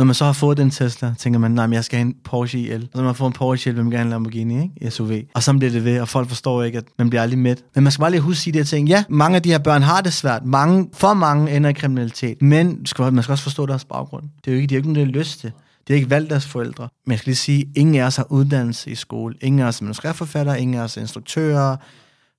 Når man så har fået den Tesla, tænker man, nej, men jeg skal have en Porsche IL. Og så når man får en Porsche IL, vil man gerne have en Lamborghini, ikke? SUV. Og så bliver det ved, og folk forstår ikke, at man bliver aldrig mæt. Men man skal bare lige huske at sige det her ting. Ja, mange af de her børn har det svært. Mange, for mange ender i kriminalitet. Men skal, man skal også forstå deres baggrund. Det er jo ikke, de har ikke nogen, der lyst til. De har ikke valgt deres forældre. Men jeg skal lige sige, ingen af os har uddannelse i skole. Ingen af os er manuskriptforfattere, ingen af os er instruktører,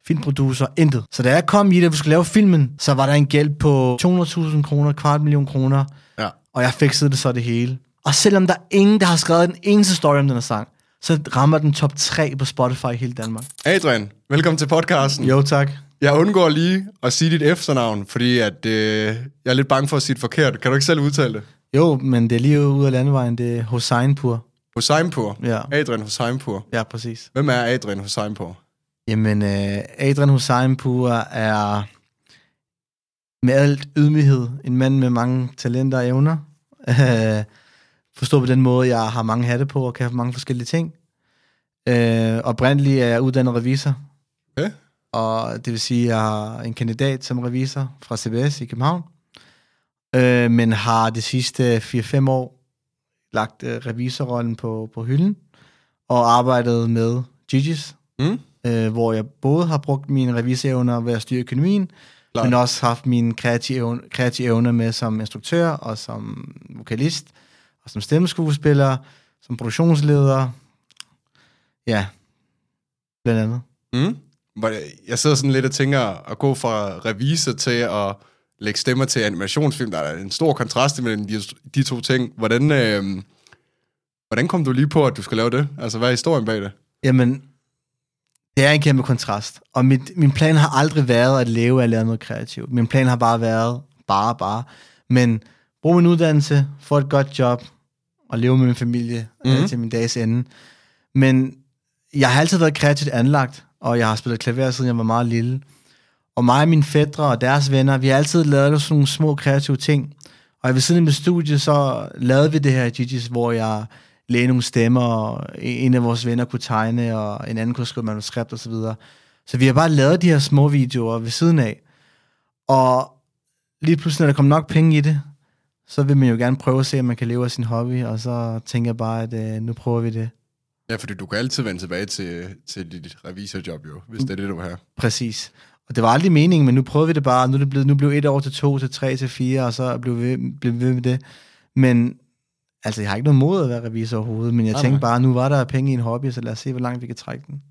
filmproducer, intet. Så da jeg kom i det, at vi skulle lave filmen, så var der en gæld på 200.000 kroner, kvart million kroner, Ja og jeg fik det så det hele. Og selvom der er ingen, der har skrevet en eneste story om den her sang, så rammer den top 3 på Spotify i hele Danmark. Adrian, velkommen til podcasten. Jo, tak. Jeg undgår lige at sige dit efternavn, fordi at, øh, jeg er lidt bange for at sige det forkert. Kan du ikke selv udtale det? Jo, men det er lige ude af landevejen, det er Hoseinpur. Husseinpur. Ja. Adrian Husseinpur. Ja, præcis. Hvem er Adrian Husseinpur? Jamen, øh, Adrian Hoseinpur er med alt ydmyghed en mand med mange talenter og evner. Øh, forstå på den måde, jeg har mange hatte på og kan have mange forskellige ting. Øh, oprindeligt er jeg uddannet revisor, Okay. og det vil sige, at jeg har en kandidat som revisor fra CBS i København, øh, men har de sidste 4-5 år lagt øh, revisorrollen på, på hylden, og arbejdet med Gigi's, Mm? øh, hvor jeg både har brugt mine revisorevner ved at styre økonomien, Klart. men også haft mine kreative, evner- kreative evner med som instruktør, og som vokalist, og som stemmeskuespiller, som produktionsleder. Ja, blandt andet. Mm? Jeg sidder sådan lidt og tænker at gå fra revisor til at lægge stemmer til animationsfilm. Der er en stor kontrast mellem de, de to ting. Hvordan, øh, hvordan kom du lige på, at du skal lave det? Altså, hvad er historien bag det? Jamen, det er en kæmpe kontrast. Og mit, min plan har aldrig været at leve af at lave noget kreativt. Min plan har bare været, bare, bare. Men brug min uddannelse, få et godt job, og leve med min familie. Mhm. øh, til min dages ende. Men jeg har altid været kreativt anlagt, og jeg har spillet klaver, siden jeg var meget lille. Og mig og mine fædre og deres venner, vi har altid lavet sådan nogle små kreative ting. Og ved siden af mit studie, så lavede vi det her i Gigi's, hvor jeg lagde nogle stemmer, og en af vores venner kunne tegne, og en anden kunne skrive manuskript osv. Så, videre. så vi har bare lavet de her små videoer ved siden af. Og lige pludselig, når der kom nok penge i det, så vil man jo gerne prøve at se, om man kan leve af sin hobby, og så tænker jeg bare, at øh, nu prøver vi det. Ja, fordi du kan altid vende tilbage til, til dit revisorjob jo, hvis det er det, du vil have. Præcis. Og det var aldrig meningen, men nu prøvede vi det bare. Nu er det blevet, nu blev et år til to, til tre, til fire, og så blev vi, blev vi ved med det. Men altså, jeg har ikke noget mod at være revisor overhovedet, men jeg Nej, tænkte nej. bare, nu var der penge i en hobby, så lad os se, hvor langt vi kan trække den.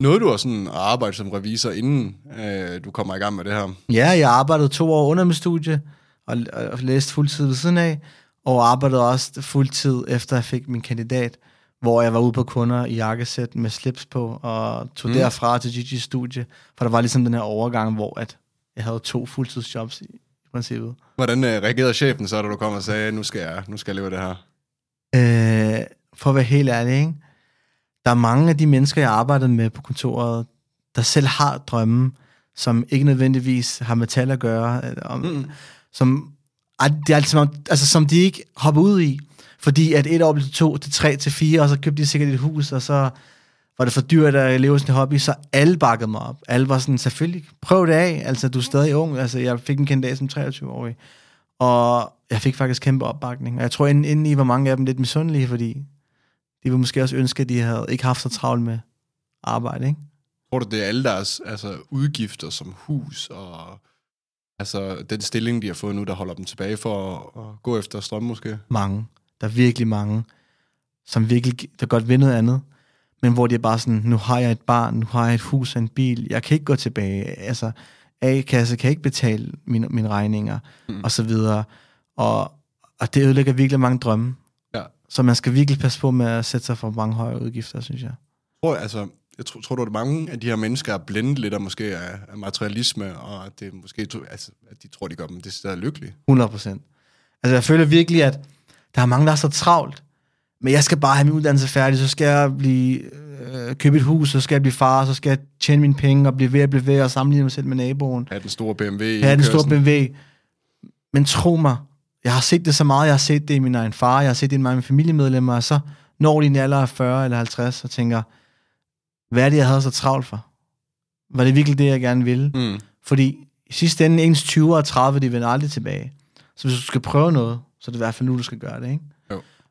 Nåede du også sådan at arbejde som revisor, inden øh, du kommer i gang med det her? Ja, jeg arbejdede to år under mit studie, og, og læste fuldtid ved siden af, og arbejdede også fuldtid, efter jeg fik min kandidat, hvor jeg var ude på kunder i jakkesæt med slips på, og tog Mm. derfra til Gigi's studie, for der var ligesom den her overgang, hvor at jeg havde to fuldtidsjobs i, princippet. Hvordan øh, reagerede chefen så, da du kom og sagde, nu skal jeg, nu skal jeg leve det her? Øh, for at være helt ærlig, ikke? der er mange af de mennesker, jeg arbejdede med på kontoret, der selv har drømme, som ikke nødvendigvis har med tal at gøre, eller om, Mm. som, ej, det er om- altså, som de ikke hopper ud i. Fordi at et år blev til to, til tre, til fire, og så købte de sikkert et hus, og så var det for dyrt at leve sådan en hobby, så alle bakkede mig op. Alle var sådan, selvfølgelig, prøv det af, altså du er stadig ung, altså jeg fik en kandidat som 23-årig, og jeg fik faktisk kæmpe opbakning. Og jeg tror inden, inden i var mange af dem lidt misundelige, fordi de ville måske også ønske, at de havde ikke haft så travlt med arbejde, ikke? Tror du, det er alle deres altså, udgifter som hus og altså, den stilling, de har fået nu, der holder dem tilbage for at, at gå efter strøm måske? Mange. Der er virkelig mange, som virkelig, der godt vil noget andet, men hvor de er bare sådan, nu har jeg et barn, nu har jeg et hus og en bil, jeg kan ikke gå tilbage, altså A-kasse kan ikke betale mine, mine regninger, Mm. og så videre, og, og det ødelægger virkelig mange drømme, Ja. så man skal virkelig passe på med at sætte sig for mange høje udgifter, synes jeg. Tror, altså, jeg tror, tror du, at mange af de her mennesker er blændet lidt af, måske af, af materialisme, og at det måske, altså, at de tror, de gør dem det er lykkelige? 100 procent. Altså, jeg føler virkelig, at der er mange, der er så travlt. Men jeg skal bare have min uddannelse færdig, så skal jeg blive, øh, købe et hus, så skal jeg blive far, så skal jeg tjene mine penge og blive ved at blive ved og sammenligne mig selv med naboen. Have den store BMW i Have den store. BMW. Men tro mig, jeg har set det så meget, jeg har set det i min egen far, jeg har set det i mange familiemedlemmer, og så når de en alder af 40 eller 50 og tænker, hvad er det, jeg havde så travlt for? Var det virkelig det, jeg gerne ville? Mm. Fordi i sidste ende, ens 20 og 30, de vender aldrig tilbage. Så hvis du skal prøve noget, så er det i hvert fald nu, du skal gøre det, ikke?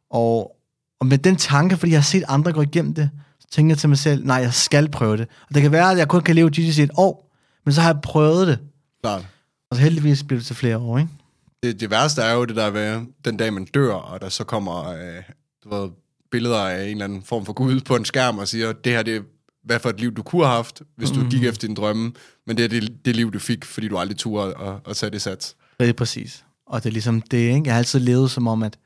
Og, og med den tanke, fordi jeg har set andre gå igennem det, så tænker jeg til mig selv, nej, jeg skal prøve det. Og det kan være, at jeg kun kan leve i et år, men så har jeg prøvet det. Klart. Og så heldigvis bliver det til flere år, ikke? Det, det værste er jo det der ved, den dag man dør, og der så kommer øh, du ved, billeder af en eller anden form for Gud på en skærm og siger, det her det er, hvad for et liv du kunne have haft, hvis du mm. gik efter din drømme, men det er det, det liv, du fik, fordi du aldrig turde at, at, at tage det sats. Det er præcis. Og det er ligesom det, ikke? Jeg har altid levet som om, at,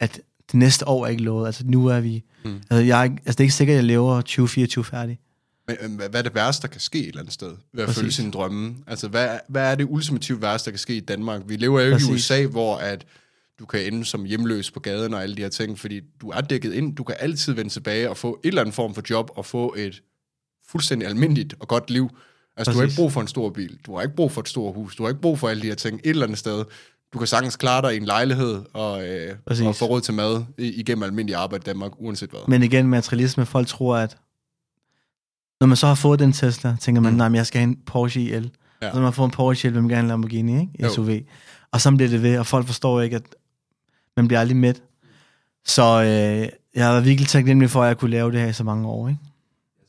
at det næste år er ikke lovet. Altså nu er vi... Mm. Altså, jeg, er ikke- altså det er ikke sikkert, at jeg lever 2024 færdig. Men, men hvad er det værste, der kan ske et eller andet sted, ved at Præcis. følge sine drømme? Altså, hvad, hvad er det ultimativt værste, der kan ske i Danmark? Vi lever jo ikke i Præcis. USA, hvor at du kan ende som hjemløs på gaden og alle de her ting, fordi du er dækket ind. Du kan altid vende tilbage og få et eller andet form for job og få et fuldstændig almindeligt og godt liv. Altså, du har Præcis. ikke brug for en stor bil. Du har ikke brug for et stort hus. Du har ikke brug for alle de her ting et eller andet sted. Du kan sagtens klare dig i en lejlighed og, øh, Præcis. og få råd til mad igennem almindelig arbejde i Danmark, uanset hvad. Men igen, materialisme, folk tror, at når man så har fået den Tesla, tænker man, Mm. nej, men jeg skal have en Porsche IL. Ja. Og så når man får en Porsche IL, vil man gerne en Lamborghini, ikke? Jo. SUV. Og så bliver det ved, og folk forstår ikke, at man bliver aldrig mæt. Så øh, jeg har været virkelig taknemmelig for, at jeg kunne lave det her i så mange år, ikke?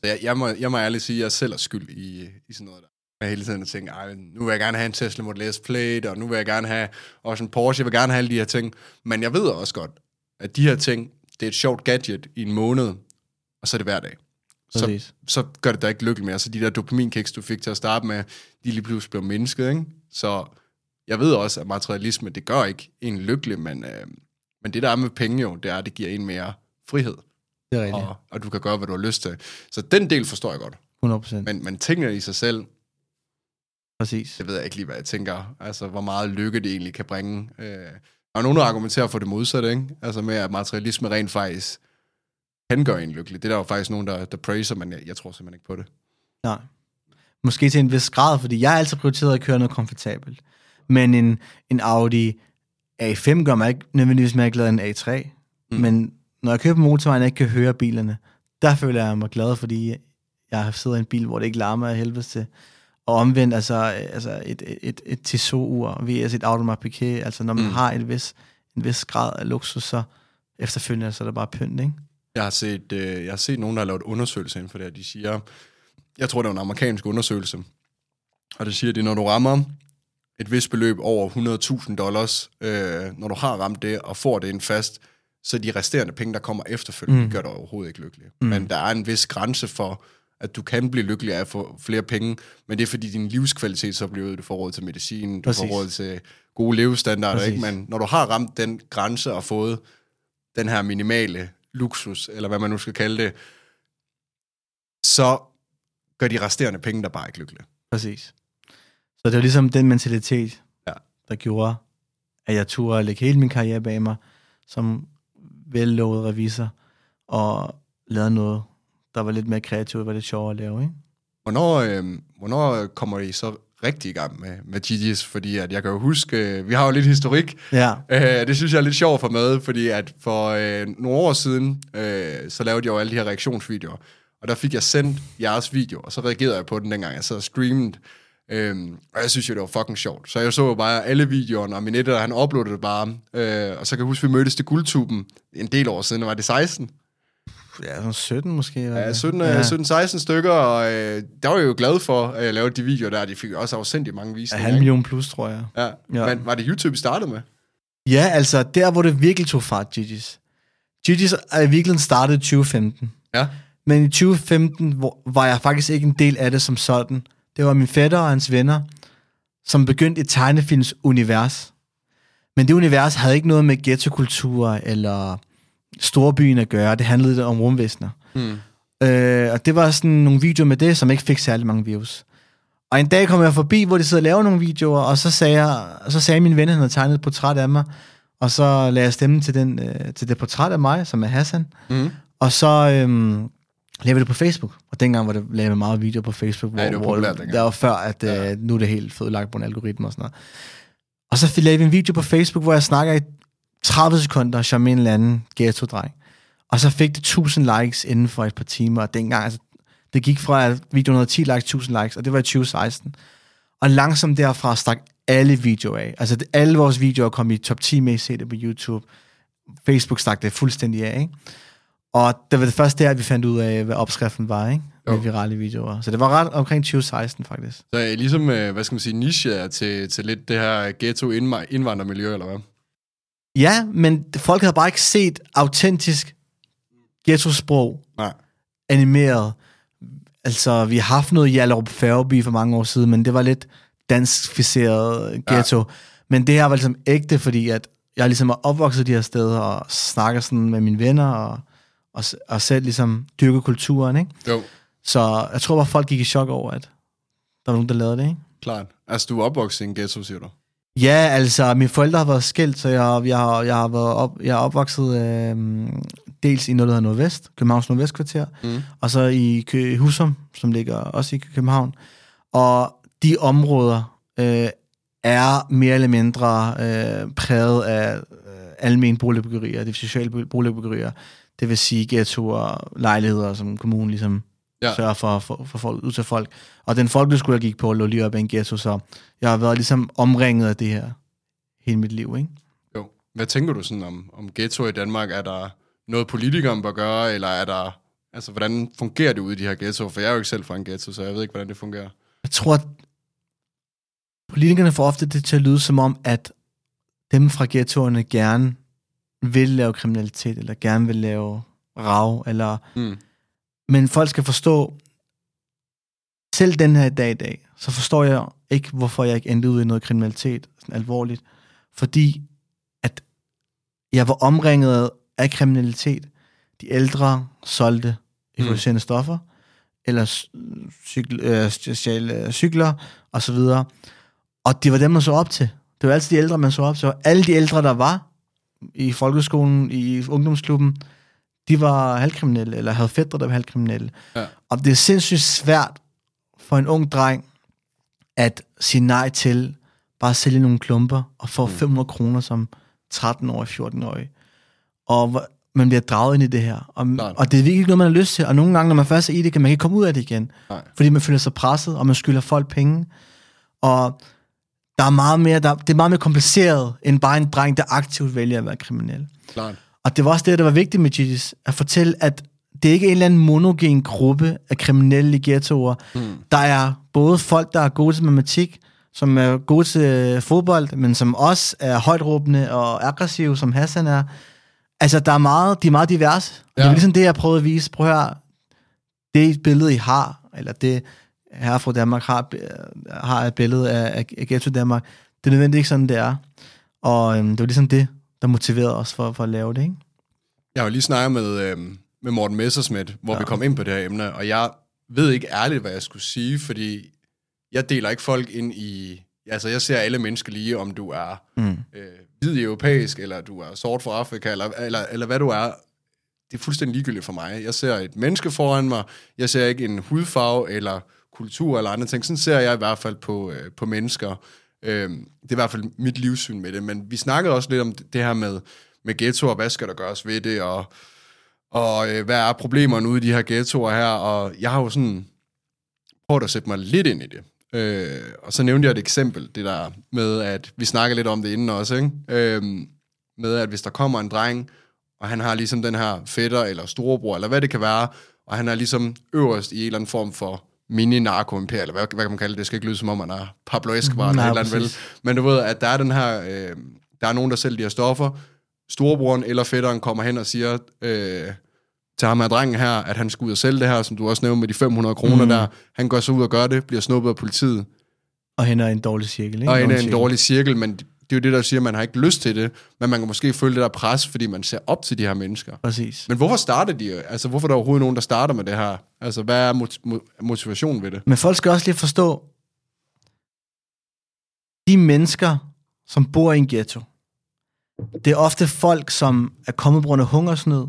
Så jeg, jeg, må, jeg må ærligt sige, at jeg selv er skyld i, i sådan noget der. Jeg hele tiden tænker, Ej, nu vil jeg gerne have en Tesla Model S Plate, og nu vil jeg gerne have også en Porsche, jeg vil gerne have alle de her ting. Men jeg ved også godt, at de her ting, det er et sjovt gadget i en måned, og så er det hver dag. Så, Præcis. så gør det dig ikke lykkelig mere. Så de der dopaminkiks, du fik til at starte med, de lige pludselig bliver mindsket, ikke? Så jeg ved også, at materialisme, det gør ikke en lykkelig, men, øh, men det der er med penge jo, det er, at det giver en mere frihed, Det er rigtigt. og, og du kan gøre, hvad du har lyst til. Så den del forstår jeg godt. 100 procent. Men, men tingene i sig selv, Præcis. det ved jeg ikke lige, hvad jeg tænker. Altså, hvor meget lykke det egentlig kan bringe. Øh, er nogen, der argumenterer for det modsatte, ikke? Altså med, at materialisme rent faktisk kan gøre en lykkelig. Det er der jo faktisk nogen, der, der praiser, men jeg, jeg tror simpelthen ikke på det. Nej. Måske til en vis grad, fordi jeg har altid prioriteret at køre noget komfortabelt. Men en, en Audi A5 gør mig ikke nødvendigvis mere glad end en A3. Mm. Mm. Men når jeg kører på motorvejen og ikke kan høre bilerne, der føler jeg mig glad, fordi jeg har siddet i en bil, hvor det ikke larmer af helvede til. Og omvendt, altså, altså et, et, et, et Tissot-ur, VS, et Audemars Piguet, altså når man Mm. har et vis, en vis grad af luksus, så efterfølgende så er det bare pynt, ikke? Jeg har set, øh, jeg har set nogen, der har lavet undersøgelser inden for det her. De siger, jeg tror, det var en amerikansk undersøgelse, og det siger, det er, når du rammer et vist beløb over 100.000 dollars, øh, når du har ramt det og får det ind fast, så de resterende penge, der kommer efterfølgende. Mm. gør dig overhovedet ikke lykkelig. Mm. Men der er en vis grænse for, at du kan blive lykkelig af at få flere penge, men det er fordi din livskvalitet så bliver øget. Du får råd til medicin, du Præcis. får råd til gode levestandarder, Præcis. ikke? men når du har ramt den grænse og fået den her minimale luksus, eller hvad man nu skal kalde det, så gør de resterende penge der bare ikke lykkelige. Præcis. Så det var ligesom den mentalitet, Ja. der gjorde, at jeg turde at lægge hele min karriere bag mig, som vellovet revisor, og lavede noget, der var lidt mere kreativt, var lidt sjovere at lave, ikke? Hvornår, øh, hvornår kommer I så rigtig i gang med, med GG's? Fordi at jeg kan jo huske, øh, vi har jo lidt historik. Ja, Øh, det synes jeg er lidt sjovt få med, fordi at for øh, nogle år siden, øh, så lavede jeg jo alle de her reaktionsvideoer. Og der fik jeg sendt jeres video, og så reagerede jeg på den, dengang jeg sad og streamede. Øhm, og jeg synes jo, det var fucking sjovt. Så jeg så jo bare alle videoerne, og min editor, han uploadede det bare. Øh, og så kan jeg huske, vi mødtes til guldtuben en del år siden. Var det 16? Ja sådan 17 måske. Ja, det. 17, ja. 17-16 stykker, og øh, der var jeg jo glad for, at jeg lavede de videoer der. De fik også afsendt mange Ja, visninger. halv ikke? million plus, tror jeg. Ja. Ja. Men var det YouTube, I startede med? Ja, altså, der hvor det virkelig tog fart, Gigi's. Gigi's er i virkeligheden startet i 2015. Ja. Men i 2015 hvor, var jeg faktisk ikke en del af det som sådan. Det var min fætter og hans venner, som begyndte et tegnefilms univers. Men det univers havde ikke noget med ghettokultur eller storbyen at gøre. Det handlede om rumvæsener. Hmm. Øh, og det var sådan nogle videoer med det, som ikke fik særlig mange views. Og en dag kom jeg forbi, hvor de sidder og laver nogle videoer, og så sagde, jeg, så sagde min ven, han havde tegnet et portræt af mig, og så lagde jeg stemme til, den, øh, til det portræt af mig, som er Hassan. Mm. Og så øhm, lavede det på Facebook. Og dengang var det lavet meget videoer på Facebook, hvor, Ja, det var hvor populært dengang. der var før, at øh, Ja. nu er det helt fødelagt på en algoritme og sådan noget. Og så lavede vi en video på Facebook, hvor jeg snakker i 30 sekunder som en eller anden ghetto-dreng. Og så fik det 1000 likes inden for et par timer, og dengang, altså, det gik fra, at videoen havde 10 likes, 1000 likes, og det var i 2016. Og langsomt derfra stak alle videoer af. Altså, det, alle vores videoer kom i top 10 mest set på YouTube. Facebook stak det fuldstændig af, ikke? Og det var det første der, at vi fandt ud af, hvad opskriften var, ikke? Med Jo. virale videoer. Så det var ret omkring 2016, faktisk. Så er I ligesom, øh, hvad skal man sige, niche til, til lidt det her ghetto indvandrermiljø, eller hvad? Ja, men folk havde bare ikke set autentisk ghetto-sprog Nej. animeret. Altså, vi har haft noget Hjallerup Færgeby for mange år siden, men det var lidt danskficeret ghetto. Ja. Men det her var ligesom ægte, fordi at jeg ligesom er opvokset de her steder og snakker sådan med mine venner og, og, og selv ligesom dyrker kulturen, ikke? Jo, Så jeg tror bare, folk gik i chok over, at der var nogen, der lavede det, ikke? klart. Altså, du er opvokset i en ghetto, siger du? Ja, altså, mine forældre har været skilt, så jeg, jeg, har- jeg, har, været op, jeg er opvokset øh, dels i noget, der hedder Nordvest, Københavns Nordvestkvarter, Mm. og så i Kø- Husum, som ligger også i København. Og de områder øh, er mere eller mindre øh, præget af øh, almen boligbyggerier, det vil sige sociale boligbyggerier, det vil sige ghettoer, lejligheder, som kommunen ligesom Ja. sørger for, for, for folk, ud til folk. Og den folkeskole, jeg gik på, lå lige op ad en ghetto, så jeg har været ligesom omringet af det her hele mit liv, ikke? Jo. Hvad tænker du sådan om, om ghetto i Danmark? Er der noget politikeren bør gøre, eller er der... Altså, hvordan fungerer det ude i de her ghettoer? For jeg er jo ikke selv fra en ghetto, så jeg ved ikke, hvordan det fungerer. Jeg tror, at politikerne får ofte det til at lyde som om, at dem fra ghettoerne gerne vil lave kriminalitet, eller gerne vil lave rav, eller... Mm. Men folk skal forstå, selv den her dag i dag, så forstår jeg ikke, hvorfor jeg ikke endte ud i noget kriminalitet, sådan alvorligt. Fordi, at jeg var omringet af kriminalitet. De ældre solgte euforiserende stoffer, eller s- cykel, øh, stjal cykler, og så videre. Og det var dem, man så op til. Det var altid de ældre, man så op til. Og alle de ældre, der var i folkeskolen, i ungdomsklubben, de var halvkriminelle, eller havde fædre, der var halvkriminelle. Ja. Og det er sindssygt svært for en ung dreng at sige nej til bare at sælge nogle klumper og få Mm. 500 kroner som 13-årig, 14-årig. Og man bliver draget ind i det her. Og, og det er virkelig ikke noget, man har lyst til. Og nogle gange, når man først er i det, kan man ikke komme ud af det igen. Nej. Fordi man føler sig presset, og man skylder folk penge. Og der er meget mere, der, det er meget mere kompliceret, end bare en dreng, der aktivt vælger at være kriminel. Klart. Og det var også det, der var vigtigt med Gidis, at fortælle, at det er ikke en eller anden monogen gruppe af kriminelle i ghettoer. Mm. Der er både folk, der er gode til matematik, som er gode til fodbold, men som også er højtråbende og aggressive, som Hassan er. Altså, der er meget, de er meget diverse. Ja. Det er ligesom det, jeg prøvede at vise. Prøv høre, det billede, I har, eller det her fra Danmark har, har et billede af, af Ghetto Danmark, det er nødvendigt ikke sådan, det er. Og øhm, det var ligesom det, der motiverede os for, for at lave det, ikke? Jeg har jo lige snakket med, øh, med Morten Messersmith, hvor ja. vi kom ind på det her emne, og jeg ved ikke ærligt, hvad jeg skulle sige, fordi jeg deler ikke folk ind i... Altså, jeg ser alle mennesker lige, om du er Mm. øh, hvid europæisk, eller du er sort fra Afrika, eller, eller, eller hvad du er. Det er fuldstændig ligegyldigt for mig. Jeg ser et menneske foran mig. Jeg ser ikke en hudfarve, eller kultur, eller andre ting. Sådan ser jeg i hvert fald på, øh, på mennesker. Øh, det er i hvert fald mit livssyn med det. Men vi snakkede også lidt om det, her med, med ghetto, og hvad skal der gøres ved det, og, og øh, hvad er problemerne ude i de her ghettoer her. Og jeg har jo sådan prøvet at sætte mig lidt ind i det. Øh, og så nævnte jeg et eksempel, det der med, at vi snakker lidt om det inden også, ikke? Øh, med at hvis der kommer en dreng, og han har ligesom den her fætter eller storebror, eller hvad det kan være, og han er ligesom øverst i en eller anden form for mini narko eller hvad, hvad kan man kalde det? Det skal ikke lyde som om, han er Pablo Escobar eller eller andet vel. Men du ved, at der er den her, øh, der er nogen, der sælger de her stoffer. Storebroren eller fætteren kommer hen og siger øh, til ham her drengen her, at han skal ud og sælge det her, som du også nævnte med de 500 kroner mm. der. Han går så ud og gør det, bliver snuppet af politiet, Og hen er en dårlig cirkel, ikke? og ender i en dårlig cirkel, men det er jo det, der siger, at man har ikke lyst til det, men man kan måske føle det der pres, fordi man ser op til de her mennesker. Præcis. Men hvorfor starter de? Altså, hvorfor er der overhovedet nogen, der starter med det her? Altså, hvad er mot- mo- motivationen ved det? Men folk skal også lige forstå, de mennesker, som bor i en ghetto, det er ofte folk, som er kommet på grund af hungersnød,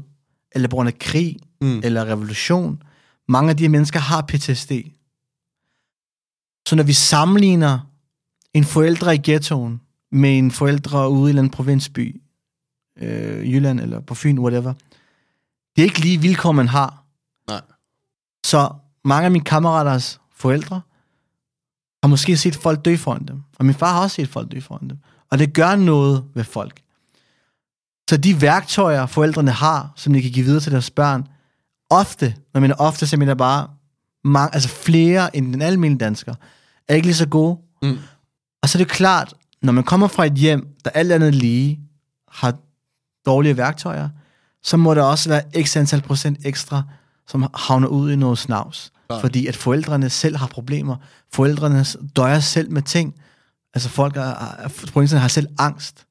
eller på grund af krig, Mm. eller revolution. Mange af de her mennesker har PTSD. Så når vi sammenligner en forældre i ghettoen med en forældre ude i en provinsby, øh, Jylland eller på Fyn, whatever, det er ikke lige vilkår, man har. Nej. Så mange af mine kammeraters forældre har måske set folk dø foran dem. Og min far har også set folk dø foran dem. Og det gør noget ved folk. Så de værktøjer, forældrene har, som de kan give videre til deres børn, ofte, når mener ofte, så mener bare mange, altså flere end den almindelige dansker, er ikke lige så gode. Mm. Og så er det klart, når man kommer fra et hjem, der alt andet lige har dårlige værktøjer, så må der også være x antal procent ekstra, som havner ud i noget snavs. Klart. Fordi at forældrene selv har problemer. Forældrene døjer selv med ting. Altså folk er, er, har selv angst.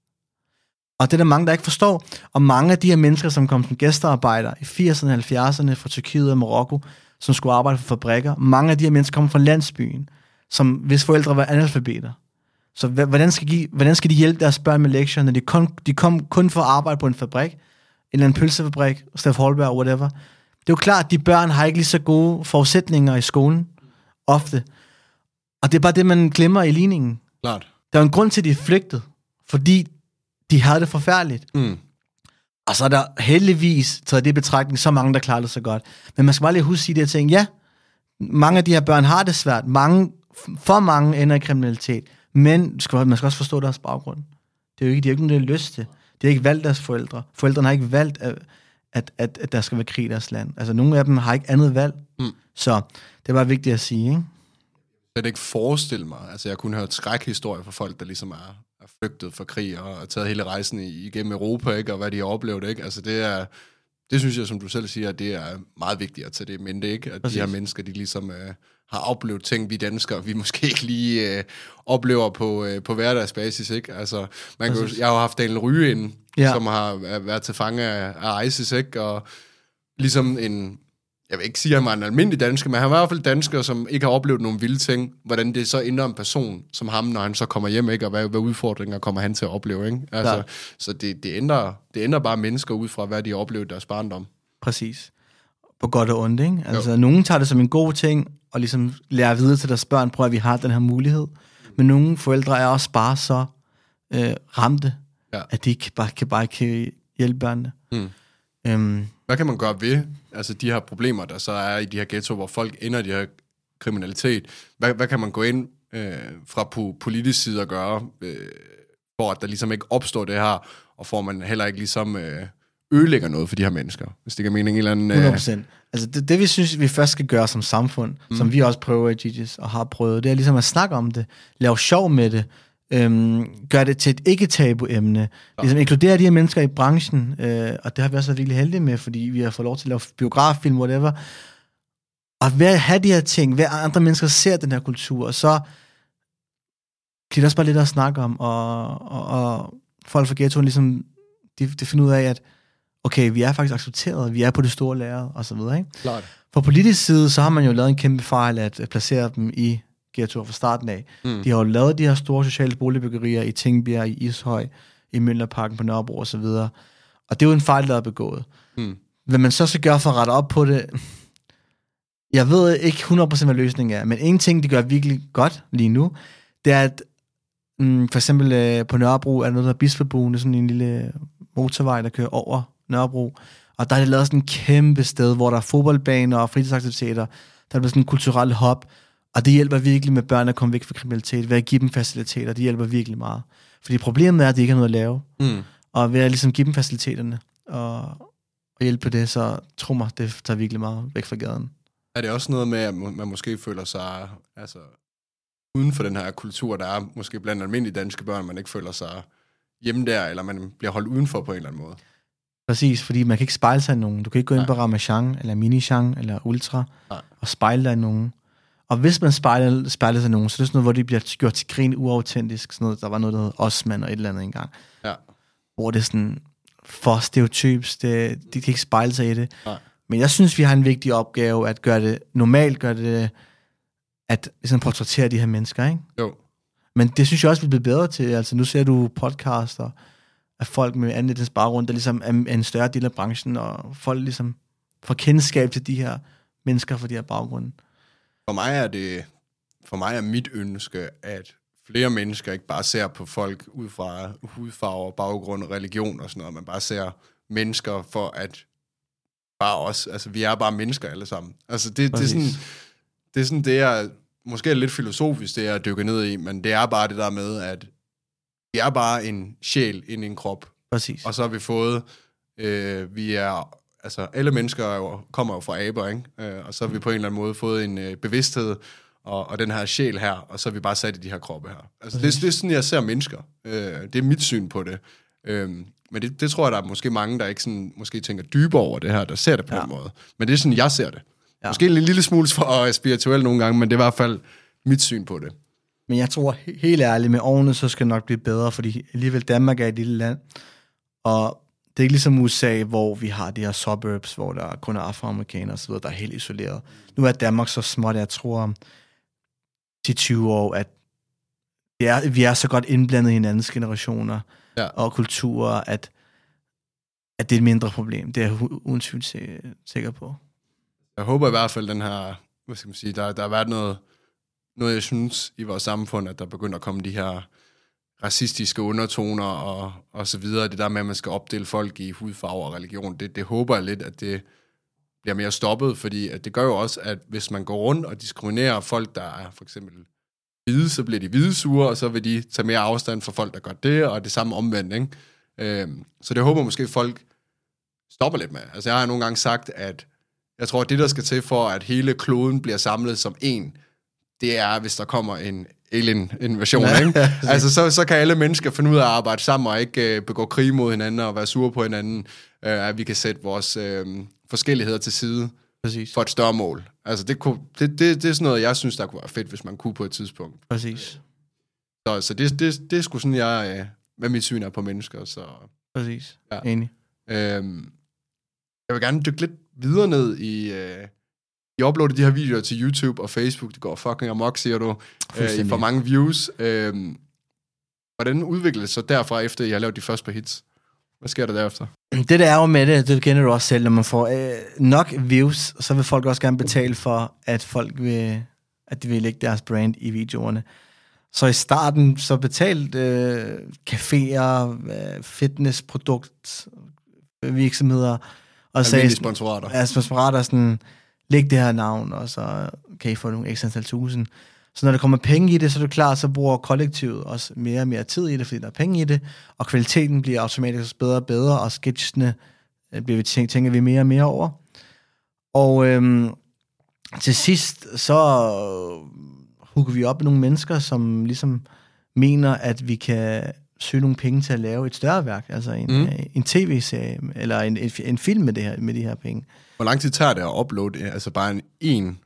Og det er der mange, der ikke forstår. Og mange af de her mennesker, som kom som gæstearbejdere i 80'erne og 70'erne fra Tyrkiet og Marokko, som skulle arbejde for fabrikker, mange af de her mennesker kommer fra landsbyen, som hvis forældre var analfabeter. Så hvordan skal, de, hvordan skal de hjælpe deres børn med lektier, når de, kun, de kom kun for at arbejde på en fabrik, en eller anden pølsefabrik, Steff Holberg, whatever. Det er jo klart, at de børn har ikke lige så gode forudsætninger i skolen, ofte. Og det er bare det, man glemmer i ligningen. Klart. Der er en grund til, at de er flygtet, fordi de havde det forfærdeligt. Mm. Og så er der heldigvis, taget det i betragtning, så mange, der klarer det så godt. Men man skal bare lige huske at sige de her ting. Ja, mange af de her børn har det svært. Mange, for mange ender i kriminalitet. Men skal- man skal også forstå deres baggrund. Det er jo ikke, de har ikke nogen, lyst til. De har ikke valgt deres forældre. Forældrene har ikke valgt, at, at, at, at der skal være krig i deres land. Altså, nogle af dem har ikke andet valg. Mm. Så det er bare vigtigt at sige, ikke? Jeg kan ikke forestille mig, altså jeg kunne hørt skrækhistorier fra folk, der ligesom er, er flygtet fra krig og har taget hele rejsen i- igennem Europa, ikke? og hvad de har oplevet, ikke? Altså det er, det synes jeg, som du selv siger, det er meget vigtigt at tage det i mente, ikke? At Præcis. de her mennesker, de ligesom øh, har oplevet ting, vi danskere, vi måske ikke lige øh, oplever på, øh, på hverdagsbasis, ikke? Altså, man kan jo, jeg har jo haft Daniel Ryge ind, Ja. ja. som har været til fange af, af ISIS, ikke? Og ligesom en, jeg vil ikke sige, at han var en almindelig dansker, men han var i hvert fald dansker, som ikke har oplevet nogle vilde ting. Hvordan det så ændrer en person som ham, når han så kommer hjem, ikke? og hvad, hvad udfordringer kommer han til at opleve. Ikke? Altså, Klart. så det, det, ændrer, det ændrer bare mennesker ud fra, hvad de har oplevet i deres barndom. Præcis. På godt og ondt, ikke? Altså, jo. nogen tager det som en god ting, og ligesom lærer videre til deres børn, prøv at vi har den her mulighed. Men nogle forældre er også bare så øh, ramte, Ja. at de ikke bare, kan bare ikke hjælpe børnene. Mm. Øhm, Hvad kan man gøre ved altså, de her problemer, der så er i de her ghettoer, hvor folk ender i de her kriminalitet? Hvad, hvad kan man gå ind øh, fra po- politisk side og gøre, øh, for at der ligesom ikke opstår det her, og at man heller ikke ligesom øh, ødelægger noget for de her mennesker? Hvis det giver mening, en eller anden... 100 Øh, procent. Altså det, det, vi synes, vi først skal gøre som samfund, mm. som vi også prøver i Gigi's og har prøvet, det er ligesom at snakke om det, lave sjov med det, øhm, gøre det til et ikke-tabu-emne, ligesom inkludere de her mennesker i branchen, øh, og det har vi også været virkelig heldige med, fordi vi har fået lov til at lave biograffilm, whatever, og ved at have de her ting, ved at andre mennesker ser den her kultur, og så bliver det også bare lidt at snakke om, og, og, og folk fra ghettoen ligesom, de, de finder ud af, at okay, vi er faktisk accepteret, vi er på det store lærred, og så videre, ikke? klart. Fra politisk side, så har man jo lavet en kæmpe fejl at at placere dem i ghettoer fra starten af. Mm. De har jo lavet de her store sociale boligbyggerier i Tingbjerg, i Ishøj, i Møllerparken på Nørrebro og så videre. Og det er jo en fejl, der er begået. Mm. Hvad man så skal gøre for at rette op på det, jeg ved ikke 100% hvad løsningen er, men en ting, de gør virkelig godt lige nu, det er, at mm, for eksempel øh, på Nørrebro er der noget, der er Bispebuen, det er sådan en lille motorvej, der kører over Nørrebro, og der er det lavet sådan en kæmpe sted, hvor der er fodboldbaner og fritidsaktiviteter, der er sådan en kulturel hop, og det hjælper virkelig med børn at komme væk fra kriminalitet, ved at give dem faciliteter, det hjælper virkelig meget. Fordi problemet er, at de ikke har noget at lave, Mm. og ved at ligesom give dem faciliteterne, og, og hjælpe det, så tro mig, det tager virkelig meget væk fra gaden. Er det også noget med, at man måske føler sig altså, uden for den her kultur, der er måske blandt almindelige danske børn, man ikke føler sig hjemme der, eller man bliver holdt udenfor på en eller anden måde? Præcis, fordi man kan ikke spejle sig i nogen. Du kan ikke gå ind Nej. på Ramachan, eller Minichan, eller Ultra, Nej. og spejle dig i nogen. Og hvis man spejler, spejler sig i nogen, så er det sådan noget, hvor de bliver gjort til grin uautentisk. Sådan noget, der var noget, der hed Osman og et eller andet engang. Ja. Hvor det er sådan for stereotyps, det, de kan ikke spejle sig i det. Nej. Men jeg synes, vi har en vigtig opgave at gøre det normalt, gøre det, at ligesom portrættere de her mennesker, ikke? Jo. Men det synes jeg også, vi bliver bedre til. Altså, nu ser du podcaster af folk med anden etnisk baggrund, der ligesom er er en større del af branchen, og folk ligesom får kendskab til de her mennesker fra de her baggrunde. For mig er det, for mig er mit ønske, at flere mennesker ikke bare ser på folk ud fra hudfarve, baggrund, religion og sådan noget, man bare ser mennesker for at bare os, altså vi er bare mennesker alle sammen. Altså det, det, er, sådan, det er sådan det, jeg, måske er lidt filosofisk, det jeg dykker ned i, men det er bare det der med, at vi er bare en sjæl ind i en krop, Præcis. Og så har vi fået, øh, vi er, altså alle mennesker er jo, kommer jo fra aber, ikke? Øh, og så har vi på en eller anden måde fået en øh, bevidsthed, og, og den her sjæl her, og så er vi bare sat i de her kroppe her. Altså det, det er sådan, jeg ser mennesker. Øh, det er mit syn på det. Øh, men det, det tror jeg, der er måske mange, der ikke sådan, måske tænker dybere over det her, der ser det på ja. Den måde. Men det er sådan, jeg ser det. Ja. Ja. Måske en lille smule for spirituel nogle gange, men det er i hvert fald mit syn på det. Men jeg tror he- helt ærligt, med årene, så skal det nok blive bedre, fordi alligevel Danmark er et lille land, og det er ikke ligesom USA, hvor vi har de her suburbs, hvor der kun er afroamerikanere osv., der er helt isoleret. Nu er Danmark så småt, jeg tror om 10-20 år, at vi er, vi er så godt indblandet i hinandens generationer Ja. og kulturer, at, at det er et mindre problem. Det er jeg uden tvivl si- sikker på. Jeg håber i hvert fald, den her, hvad skal man sige, der, der har været noget, noget, jeg synes i vores samfund, at der begynder at komme de her racistiske undertoner og, og så videre. Det der med, at man skal opdele folk i hudfarve og religion, det, det håber jeg lidt, at det bliver mere stoppet, fordi at det gør jo også, at hvis man går rundt og diskriminerer folk, der er for eksempel hvide, så bliver de hvide sure, og så vil de tage mere afstand fra folk, der gør det, og det samme omvendt, ikke? Øhm, så det håber måske folk stopper lidt med. Altså jeg har nogle gange sagt, at jeg tror, at det, der skal til for, at hele kloden bliver samlet som en, det er, hvis der kommer en alien-invasion, Ja, ikke? Altså, så, så kan alle mennesker finde ud af at arbejde sammen og ikke øh, begå krig mod hinanden og være sure på hinanden. Øh, at vi kan sætte vores øh, forskelligheder til side Præcis. for et større mål. Altså, det, kunne, det, det, det er sådan noget, jeg synes, der kunne være fedt, hvis man kunne på et tidspunkt. Præcis. Så, så det, det, det er sgu sådan, jeg, øh, hvad mit syn er på mennesker. Så, Præcis. Ja. Enig. Øhm, jeg vil gerne dykke lidt videre ned i... Øh, I uploader de her videoer til YouTube og Facebook. Det går fucking amok, siger du. Øh, I får mange views. Øhm, hvordan udvikler det sig derfra, efter I har lavet de første par hits? Hvad sker der derefter? Det der er jo med det, det kender du også selv, når man får øh, nok views, så vil folk også gerne betale for, at folk vil, at de vil lægge deres brand i videoerne. Så i starten, så betalte øh, caféer, øh, fitnessprodukt, øh, virksomheder, og sagde, Almindelige sponsorater. ja, sponsorater sådan, læg det her navn, og så kan I få nogle ekstra antal tusind. Så når der kommer penge i det, så er det klart, så bruger kollektivet også mere og mere tid i det, fordi der er penge i det, og kvaliteten bliver automatisk bedre og bedre, og sketchene øh, bliver vi tænker, tænker vi mere og mere over. Og øhm, til sidst, så øh, hugger vi op med nogle mennesker, som ligesom mener, at vi kan søge nogle penge til at lave et større værk, altså en, Mm. mm. en tv-serie, eller en, en, en film med, det her, med de her penge. Hvor lang tid tager det at uploade øh, altså bare en, en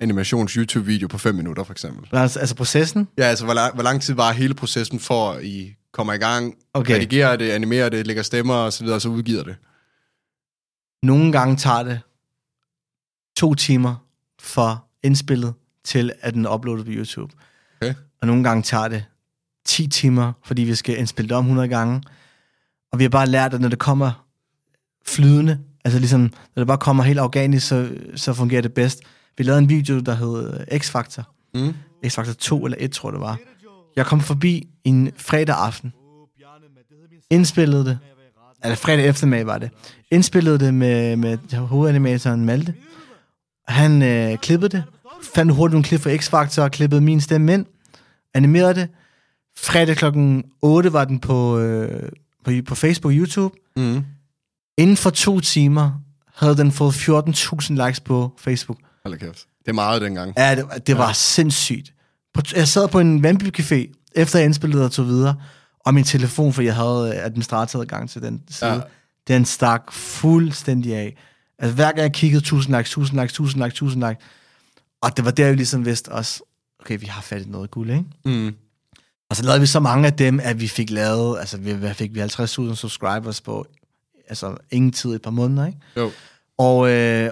animations YouTube-video på 5 minutter, for eksempel? Altså, altså processen, Ja, altså hvor lang, hvor lang tid var hele processen for, at I kommer i gang, Okay. redigerer det, animerer det, lægger stemmer og så videre, og så udgiver det? Nogle gange tager det to timer for indspillet til, at den er uploadet på YouTube. Okay. Og nogle gange tager det 10 timer, fordi vi skal indspille det om 100 gange. Og vi har bare lært, at når det kommer flydende, altså ligesom, når det bare kommer helt organisk, så, så fungerer det bedst. Vi lavede en video, der hed øh, X-Factor. Mm. X-Factor 2 eller 1, tror jeg det var. Jeg kom forbi en fredag aften. Indspillede det. Eller fredag eftermiddag var det. Indspillede det med, med hovedanimatoren Malte. Han øh, klippede det. Fandt hurtigt nogle klip fra X-Factor og klippede min stemme ind. Animerede det. Fredag klokken 8 var den på, øh, på, på Facebook og YouTube. Mm. Inden for to timer havde den fået 14.000 likes på Facebook. Hold kæft. Det er meget dengang. Ja, det, det var ja. sindssygt. På, jeg sad på en Vandby Café, efter jeg indspillede og tog videre, og min telefon, for jeg havde øh, administratorgang til den side, Ja. den stak fuldstændig af. Altså hver gang jeg kiggede, 1000 likes, 1000 likes, 1000 likes, 1000 likes. Og det var der, vi ligesom vidste også, okay, vi har fat i noget guld, ikke? Mm. Og så lavede vi så mange af dem, at vi fik lavet, altså vi, hvad fik vi 50.000 subscribers på, altså ingen tid, et par måneder, ikke? Jo. Og, øh,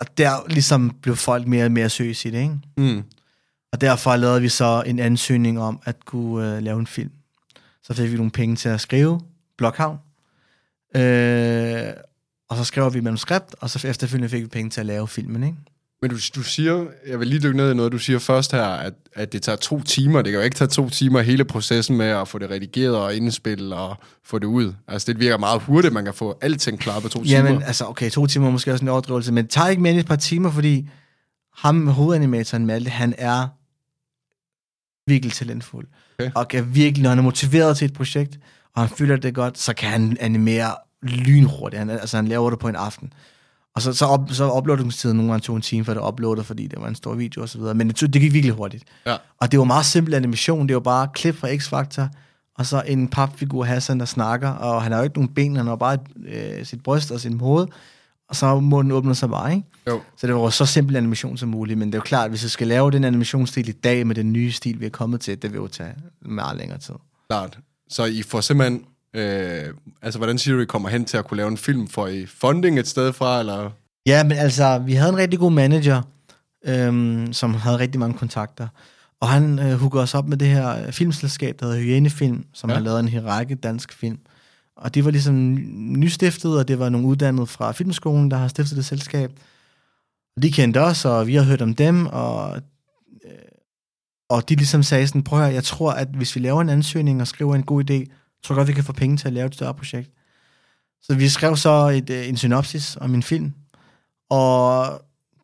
og der ligesom blev folk mere og mere seriøse i det, ikke? Mm. Og derfor lavede vi så en ansøgning om at kunne øh, lave en film. Så fik vi nogle penge til at skrive, Blokhavn. Øh, og så skrev vi manuskript, og så efterfølgende fik vi penge til at lave filmen, ikke? Men du, du siger, jeg vil lige dykke ned i noget, du siger først her, at, at det tager to timer. Det kan jo ikke tage to timer hele processen med at få det redigeret og indspillet og få det ud. Altså det virker meget hurtigt, man kan få alting klar på to Jamen, timer. altså, okay, to timer er måske også en overdrivelse, men det tager ikke mere end et par timer, fordi ham, hovedanimatoren Malte, han er virkelig talentfuld. Okay. Og er virkelig, når han er motiveret til et projekt, og han føler det godt, så kan han animere lynhurtigt. Han, altså, han laver det på en aften. Og så, så, op, så uploadingstiden nogle gange tog en time, for det uploader, fordi det var en stor video og så videre. Men det, tog- det gik virkelig hurtigt. Ja. Og det var meget simpel animation. Det var bare klip fra X-Factor, og så en papfigur Hassan, der snakker, og han har jo ikke nogen ben, han har bare øh, sit bryst og sin hoved, og så må den åbne sig bare, ikke? Jo. Så det var så simpel animation som muligt, men det er jo klart, at hvis jeg skal lave den animationsstil i dag med den nye stil, vi er kommet til, det vil jo tage meget længere tid. Klart. Så I får simpelthen... Øh, altså, hvordan siger du, I kommer hen til at kunne lave en film? Får I funding et sted fra, eller... Ja, men altså, vi havde en rigtig god manager, øhm, som havde rigtig mange kontakter. Og han øh, hooker os op med det her filmselskab, der hedder Hyænefilm, som Ja. ja. har lavet en hel række dansk film. Og det var ligesom nystiftet, og det var nogle uddannede fra filmskolen, der har stiftet det selskab. Og de kendte os, og vi har hørt om dem, og, øh, og de ligesom sagde sådan, prøv at høre, jeg tror, at hvis vi laver en ansøgning og skriver en god idé, tror godt, vi kan få penge til at lave et større projekt. Så vi skrev så et, øh, en synopsis om en film, og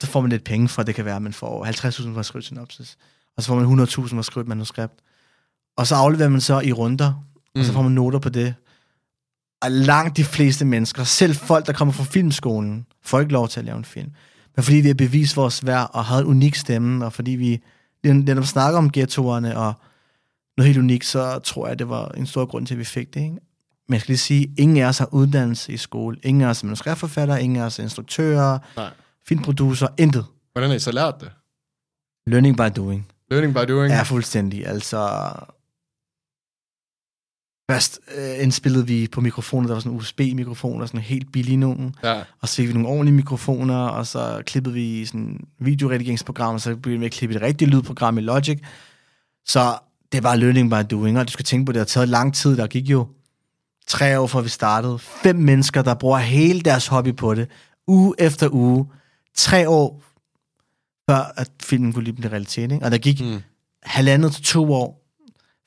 så får man lidt penge fra, det kan være, at man får 50.000 for at skrive synopsis, og så får man 100.000 for at skrive et manuskript. Og så afleverer man så i runder, mm. og så Mm. får man noter på det. Og langt de fleste mennesker, selv folk, der kommer fra filmskolen, får ikke lov til at lave en film. Men fordi vi har bevist vores værd og havde en unik stemme, og fordi vi netop snakker om ghettoerne og noget helt unikt, så tror jeg, det var en stor grund til, at vi fik det. Ikke? Men jeg skal lige sige, ingen af os har uddannelse i skole. Ingen af os er manuskriptforfattere, ingen af os er instruktører, Nej. filmproducer, intet. Hvordan har I så lært det? Learning by doing. Learning by doing? Ja, fuldstændig. Altså, først øh, indspillede vi på mikrofoner, der var sådan en USB-mikrofon, og sådan helt billig nogen. Ja. Og så fik vi nogle ordentlige mikrofoner, og så klippede vi i sådan en videoredigeringsprogram, og så begyndte vi at klippe et rigtigt lydprogram i Logic. Så det var learning by doing, og du skal tænke på, det har taget lang tid. Der gik jo tre år, fra vi startede. Fem mennesker, der bruger hele deres hobby på det, uge efter uge. Tre år, før at filmen kunne lige blive realitet. Ikke? Og der gik Mm. halvandet til to år,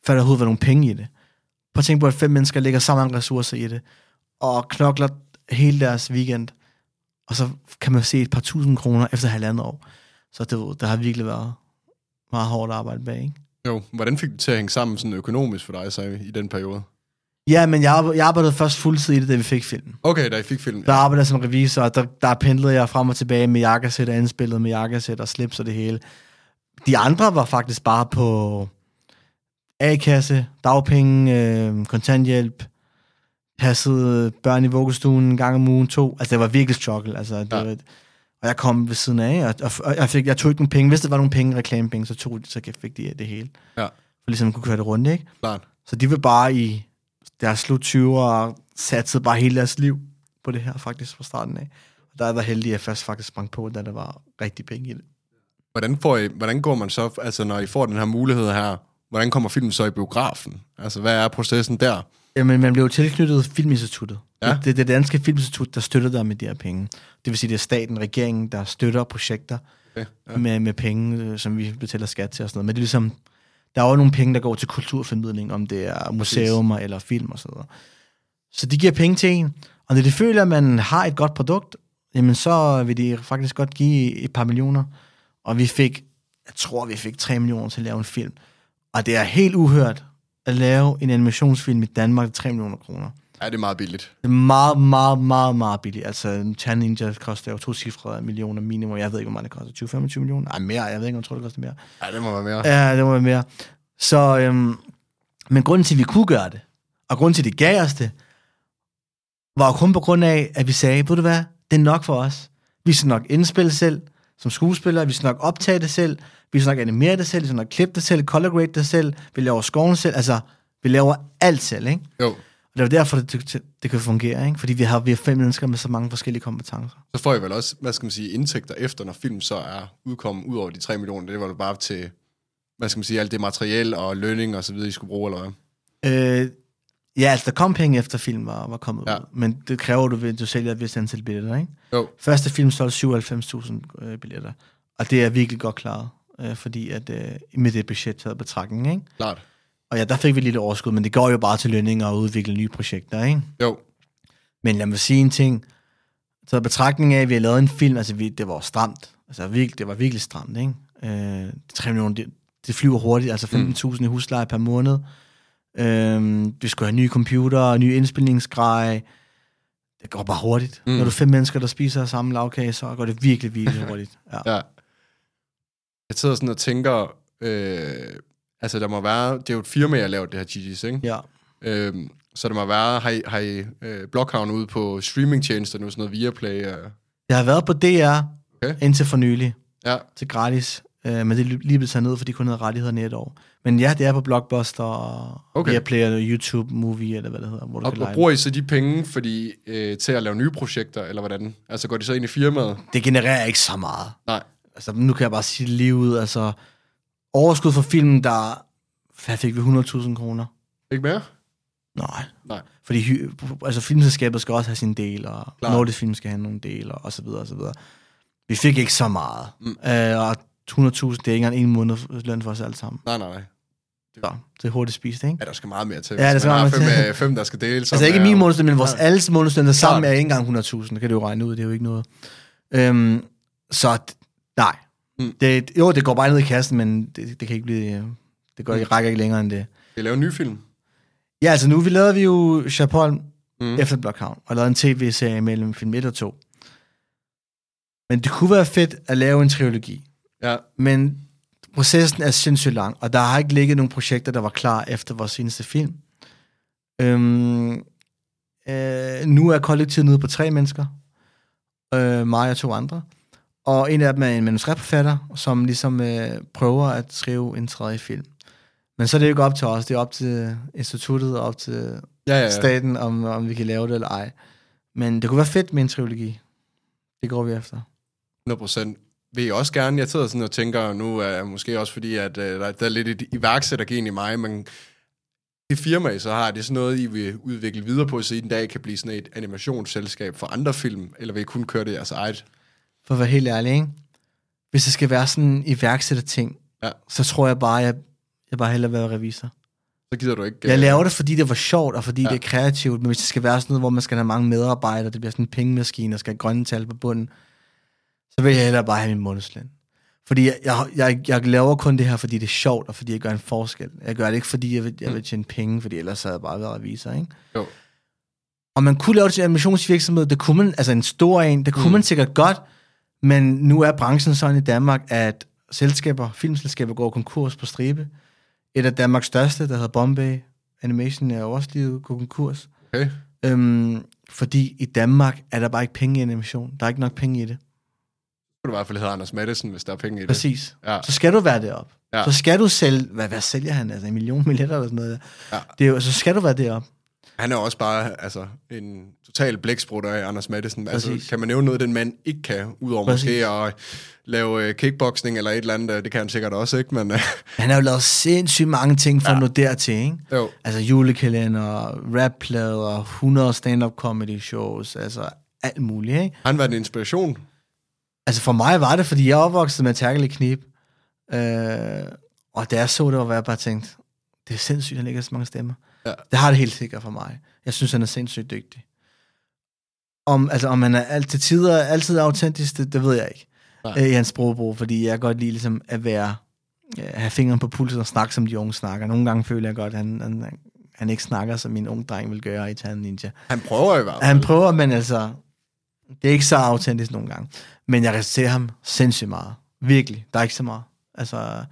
før der overhovedet var nogle penge i det. Prøv at tænke på, at fem mennesker lægger så mange ressourcer i det, og knokler hele deres weekend, og så kan man se et par tusind kroner efter halvandet år. Så det, der har virkelig været meget hårdt arbejde bag, ikke? Jo, hvordan fik det til at hænge sammen sådan økonomisk for dig så i, den periode? Ja, men jeg, jeg arbejdede først fuldtid i det, da vi fik filmen. Okay, da I fik filmen. Der arbejdede jeg som revisor, og der, der pendlede jeg frem og tilbage med jakkesæt og indspillet med jakkesæt og slips og det hele. De andre var faktisk bare på A-kasse, dagpenge, øh, kontanthjælp, passede børn i vuggestuen en gang om ugen, to. Altså, det var virkelig struggle. Altså, det Ja. ja. var, og jeg kom ved siden af, og, og, jeg, fik, jeg tog ikke nogen penge. Hvis der var nogle penge, reklamepenge, så, tog, så fik de det hele. Ja. For ligesom kunne køre det rundt, ikke? Klart. Så de vil bare i deres slut 20'ere og satsede bare hele deres liv på det her faktisk fra starten af. Og der er jeg heldig, at jeg først faktisk sprang på, da der var rigtig penge i det. Hvordan, får I, hvordan går man så, altså når I får den her mulighed her, hvordan kommer filmen så i biografen? Altså, hvad er processen der? Jamen, man blev tilknyttet Filminstituttet. Ja. Det, det er det danske filminstitut, der støtter dig med de her penge. Det vil sige, det er staten, regeringen, der støtter projekter Okay, ja. med, med penge, øh, som vi betaler skat til og sådan noget. Men det er ligesom, der er jo nogle penge, der går til kulturformidling, om det er museumer eller film og så videre. Så de giver penge til en, og når de føler, at man har et godt produkt, jamen så vil de faktisk godt give et par millioner. Og vi fik, jeg tror, vi fik 3 millioner til at lave en film. Og det er helt uhørt at lave en animationsfilm i Danmark til 3 millioner kroner. Ja, det er meget billigt. Det er meget, meget, meget, meget billigt. Altså, en Tan Ninja koster jo to cifre millioner minimum. Jeg ved ikke, hvor meget det koster. 20-25 millioner? Nej, mere. Jeg ved ikke, om jeg tror, det koster mere. Ja, det må være mere. Ja, det må være mere. Så, øhm, men grunden til, at vi kunne gøre det, og grunden til, at de gav os det, var kun på grund af, at vi sagde, ved du hvad, det er nok for os. Vi skal nok indspille selv som skuespillere, vi skal nok optage det selv, vi skal nok animere det selv, vi skal nok klippe det selv, color grade det selv, vi laver skoven selv, altså, vi laver alt selv, ikke? Jo, det er jo derfor, det, det, det kan fungere, ikke? Fordi vi har, vi har fem mennesker med så mange forskellige kompetencer. så får I vel også, hvad skal man sige, indtægter efter, når film så er udkommet ud over de 3 millioner. Det var vel bare til, hvad skal man sige, alt det materiel og lønning og så videre, I skulle bruge, eller hvad? Øh, ja, altså, der kom penge efter film var, var kommet Ja. ud, men det kræver, du, at du sælger et vist antal billetter, ikke? Jo, Første film solgte 97.000 øh, billetter, og det er virkelig godt klaret, øh, fordi at øh, med det budget taget betragtning, ikke? klart. Og ja, der fik vi et lille overskud, men det går jo bare til lønninger og udvikle nye projekter, ikke? Jo, Men lad mig sige en ting. Så betragtning af, at vi har lavet en film, altså vi, det var stramt. Altså virkelig, det var virkelig stramt, ikke? Øh, 3 millioner, det, det flyver hurtigt, altså 15.000 i husleje per måned. Øhm, vi skulle have nye computer, nye indspilningsgrej. Det går bare hurtigt. Mm. Mm. Når du er fem mennesker, der spiser samme lavkage, så går det virkelig, virkelig hurtigt. Ja. Ja. Jeg sidder sådan og tænker, øh, altså der må være, det er jo et firma, jeg har lavet det her GG's, ikke? ja. Øhm, så der må være, har I, har I øh, Blockhavn ude på streamingtjenester nu, sådan noget Viaplay? Og, Jeg har været på DR Okay. indtil for nylig ja, til gratis, øh, men det er lige blevet taget ned, fordi de kun havde rettighederne i et år. Men ja, det er på Blockbuster og Okay. Viaplay eller YouTube Movie, eller hvad det hedder, hvor du og, kan og bruger I så de penge fordi, øh, til at lave nye projekter, eller hvordan? Altså går de så ind i firmaet? Det genererer ikke så meget. Nej. Altså, nu kan jeg bare sige lige ud. Altså, overskud for filmen, der hvad fik vi 100.000 kroner. Ikke mere? Nej. Nej. Fordi hy- altså, filmselskabet skal også have sin del, og Klart. Nordisk Film skal have nogle del, og, og så videre, og så videre. Vi fik ikke så meget. Mm. Øh, og 100.000, det er ikke engang en måned løn for os alle sammen. Nej, nej, nej. Så det er hurtigt spist, ikke? Ja, der skal meget mere til. Ja, der skal meget fem, mere til. øh, fem, der skal dele. Altså ikke min månedsløn, men vores Ja. alles månedsløn, der sammen er ikke engang 100.000, det kan du jo regne ud, det er jo ikke noget. Øhm, så nej. Mm. Det, jo, det går bare ned i kassen, men det, det kan ikke blive, det går, Mm. mm. rækker ikke længere end det. Skal I lave en ny film? Ja, altså nu vi lavede vi jo Chapol Mm. efter Blockhavn, og lavede en tv-serie mellem film 1 og 2. Men det kunne være fedt at lave en trilogi. Ja, Men processen er sindssygt lang, og der har ikke ligget nogen projekter, der var klar efter vores seneste film. Øhm, øh, nu er kollektivet nede på tre mennesker. Øh, mig og to andre. Og en af dem er en manuskriptforfatter, som ligesom øh, prøver at skrive en tredje film. Men så er det jo ikke op til os, det er op til instituttet og op til ja, ja. ja. staten, om, om vi kan lave det eller ej. Men det kunne være fedt med en trilogi. Det går vi efter. 100 procent. Vil I også gerne, jeg sidder sådan og tænker, nu er jeg måske også fordi, at øh, der, der er lidt et iværksættergen i mig, men det firma, I så har, det er sådan noget, I vil udvikle videre på, så I en dag kan blive sådan et animationsselskab for andre film, eller vil I kun køre det jeres eget? For at være helt ærlig, ikke? Hvis det skal være sådan en iværksætter-ting, Ja. så tror jeg bare, jeg, jeg bare hellere være revisor. Så gider du ikke... Jeg øh, laver det, fordi det var sjovt, og fordi Ja. det er kreativt, men hvis det skal være sådan noget, hvor man skal have mange medarbejdere, det bliver sådan en pengemaskine, og skal have grønne tal på bunden, så vil jeg hellere bare have min månedsløn. Fordi jeg, jeg, jeg, jeg laver kun det her, fordi det er sjovt, og fordi jeg gør en forskel. Jeg gør det ikke, fordi jeg vil, jeg vil tjene penge, fordi ellers havde jeg bare været revisor, ikke? Jo. Og man kunne lave det til en animationsvirksomhed, det kunne man, altså en stor en, det kunne Mm. mm. man sikkert godt, men nu er branchen sådan i Danmark, at selskaber, filmselskaber går konkurs på stribe. Et af Danmarks største, der hedder Bombay Animation, er også lige gået konkurs. Okay. Øhm, fordi i Danmark er der bare ikke penge i animation. Der er ikke nok penge i det. Så kunne du i hvert fald hedde Anders Madsen, hvis der er penge i det. Præcis. Ja. Så skal du være deroppe. Ja. Så skal du sælge, hvad, hvad sælger han? Altså en million billetter eller sådan noget. Ja. Det er jo, så skal du være deroppe. Han er også bare altså, en total blæksprutter af Anders Madsen. Altså, Præcis. kan man nævne noget, den mand ikke kan, udover Præcis. måske at lave øh, kickboxing eller et eller andet, øh, det kan han sikkert også, ikke? Men øh, Han har jo lavet sindssygt mange ting for Ja. at nå dertil, ikke? jo, Altså julekalender, rapplader, 100 stand-up comedy shows, altså alt muligt, ikke? har han været en inspiration? Altså for mig var det, fordi jeg opvokset med Terkel knip. Øh, og da jeg så det, var jeg bare tænkt, det er sindssygt, at han lægger så mange stemmer. Ja. Det har det helt sikkert for mig. Jeg synes, han er sindssygt dygtig. Om, altså, om han er alt, til tider altid autentisk, det, det ved jeg ikke. Nej. Øh, I hans sprogbrug, fordi jeg kan godt lide ligesom, at være, øh, have fingeren på pulsen og snakke, som de unge snakker. Nogle gange føler jeg godt, at han, han, han ikke snakker, som min unge dreng vil gøre i Tan Ninja. Han prøver i hvert fald. Han prøver, men altså, det er ikke så autentisk nogle gange. Men jeg respekterer ham sindssygt meget. Virkelig. Der er ikke så meget. Altså,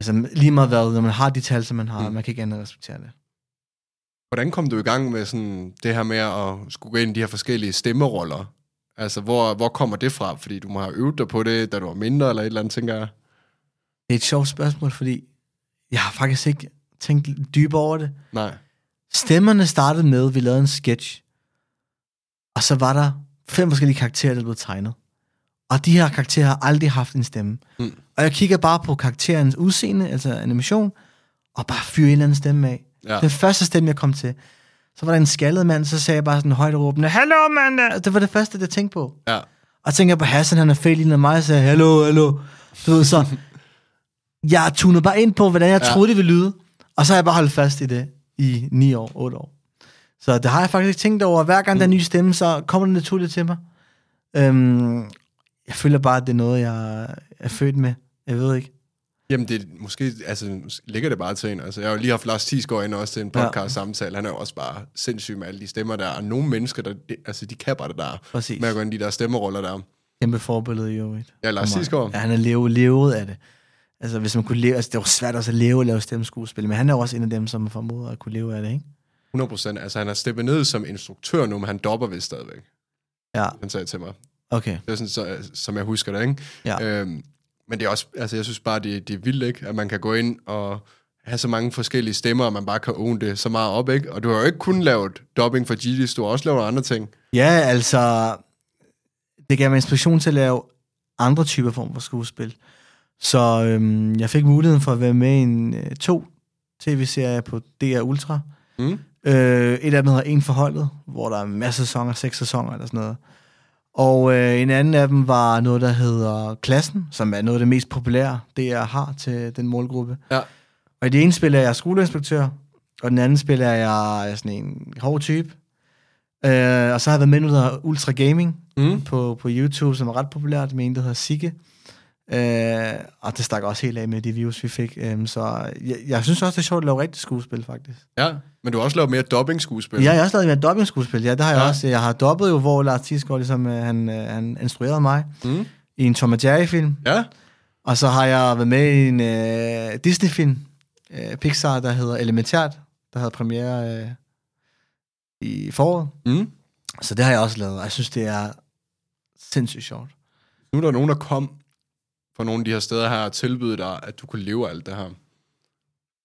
altså lige meget hvad, når man har de tal, som man har, mm. man kan ikke andet respektere det. Hvordan kom du i gang med sådan det her med at skulle gå ind i de her forskellige stemmeroller? Altså, hvor, hvor kommer det fra? Fordi du må have øvet dig på det, da du var mindre, eller et eller andet, tænker jeg. Det er et sjovt spørgsmål, fordi jeg har faktisk ikke tænkt dybere over det. Nej. Stemmerne startede med, at vi lavede en sketch, og så var der fem forskellige karakterer, der blev tegnet. Og de her karakterer har aldrig haft en stemme. Mm. Og jeg kigger bare på karakterens udseende, altså animation, og bare fyrer en eller anden stemme af. Ja. Den første stemme, jeg kom til, så var der en skaldet mand, så sagde jeg bare sådan højt råbende, Hallo, mand! Det var det første, jeg tænkte på. Ja. Og tænker på Hassan, han er fedt lige mig, og sagde, hallo, hallo. Du ved, så jeg tunede bare ind på, hvordan jeg Ja. troede, det ville lyde. Og så har jeg bare holdt fast i det i 9 år, 8 år. Så det har jeg faktisk tænkt over. Hver gang der er en ny stemme, så kommer det naturligt til mig. Øhm, jeg føler bare, at det er noget, jeg er født med. Jeg ved ikke. Jamen, det måske, altså, ligger det bare til en. Altså, jeg har jo lige haft Lars Thiesgaard ind også til en podcast-samtale. Han er jo også bare sindssyg med alle de stemmer der. Og nogle mennesker, der, det- altså, de kan bare det der. Præcis. Med at gå ind i de der stemmeroller der. Kæmpe forbillede i øvrigt. Ja, Lars. Thiesgaard. Ja, han er levet, levet af det. Altså, hvis man kunne leve... Altså, det var svært også at leve og lave stemmeskuespil, men han er jo også en af dem, som formoder at kunne leve af det, ikke? 100 procent. Altså, han har steppet ned som instruktør nu, men han dopper vist stadigvæk. Ja, Han sagde til mig. okay. Det er sådan, så, som jeg husker det, ikke? Ja. Øhm, men det er også, altså jeg synes bare, det, det er vildt, ikke? At man kan gå ind og have så mange forskellige stemmer, og man bare kan own det så meget op, ikke? Og du har jo ikke kun lavet dubbing for Gidis, du har også lavet andre ting. Ja, altså... Det gav mig inspiration til at lave andre typer form for skuespil. Så øhm, jeg fik muligheden for at være med i en, øh, to tv-serier på DR Ultra. Mm. Øh, et af dem hedder En Forholdet, hvor der er masser af sæsoner, seks sæsoner eller sådan noget. Og øh, en anden af dem var noget, der hedder Klassen, som er noget af det mest populære, det jeg har til den målgruppe. Ja. Og i det ene spil er jeg skoleinspektør, og den anden spil er jeg sådan en hård type. Øh, og så har jeg været med noget, der Ultra Gaming Mm. på, på YouTube, som er ret populært, med en, der hedder Sigge. Øh, og det stak også helt af med de views, vi fik. Øh, så jeg, jeg synes også, det er sjovt at lave rigtig skuespil, faktisk. Ja, men du har også lavet mere dubbing-skuespil. Ja, jeg har også lavet med dobbing-skuespil. Ja, det har jeg Ja. også. Jeg har dobbet jo, hvor Lars Thiesgaard ligesom, øh, han, øh, han instruerede mig Mm. i en Tom Jerry-film. Ja, Og så har jeg været med i en øh, Disney-film, øh, Pixar, der hedder Elementært, der havde premiere øh, i foråret. mm. Så det har jeg også lavet, og jeg synes, det er sindssygt sjovt. Nu er der nogen, der kom fra nogle af de her steder her og tilbyde dig, at du kunne leve af alt det her.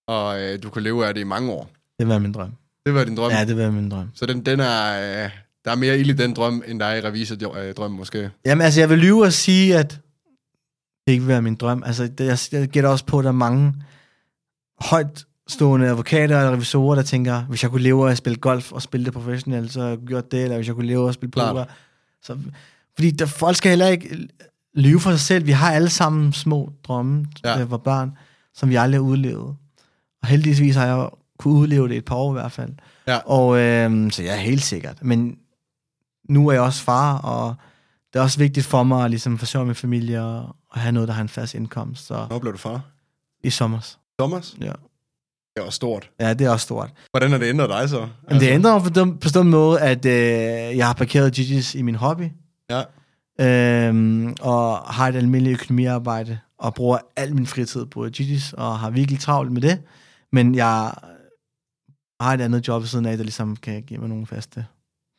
Og øh, du kunne leve af det i mange år. Det var min drøm. Det var din drøm. Ja, det var min drøm. Så den, den er, øh, der er mere ild i den drøm, end der er i revisor-drøm måske. Jamen, altså, jeg vil lyve og sige, at det ikke vil være min drøm. Altså, det, jeg, jeg gætter også på, at der er mange højt stående advokater og revisorer, der tænker, hvis jeg kunne leve af at spille golf og spille det professionelt, så jeg gjort det, eller hvis jeg kunne leve af at spille poker. Så, fordi der, folk skal heller ikke lyve for sig selv. Vi har alle sammen små drømme, Ja. ja. var børn, som vi aldrig har udlevet. Og heldigvis har jeg kunne udleve det et par år i hvert fald. Ja. Og øh, så jeg er helt sikkert. Men nu er jeg også far, og det er også vigtigt for mig at ligesom forsørge min familie og, have noget, der har en fast indkomst. Så Hvornår blev du far? i sommer. Thomas? Ja. Det var stort. ja, det er også stort. Hvordan har det ændret dig så? Men det ændrer mig på den, på den måde, at øh, jeg har parkeret Gigi's i min hobby, Ja, øhm, og har et almindeligt økonomiarbejde, og bruger al min fritid på Gigi's, og har virkelig travlt med det. Men jeg har et andet job ved siden af, der ligesom kan give mig nogle faste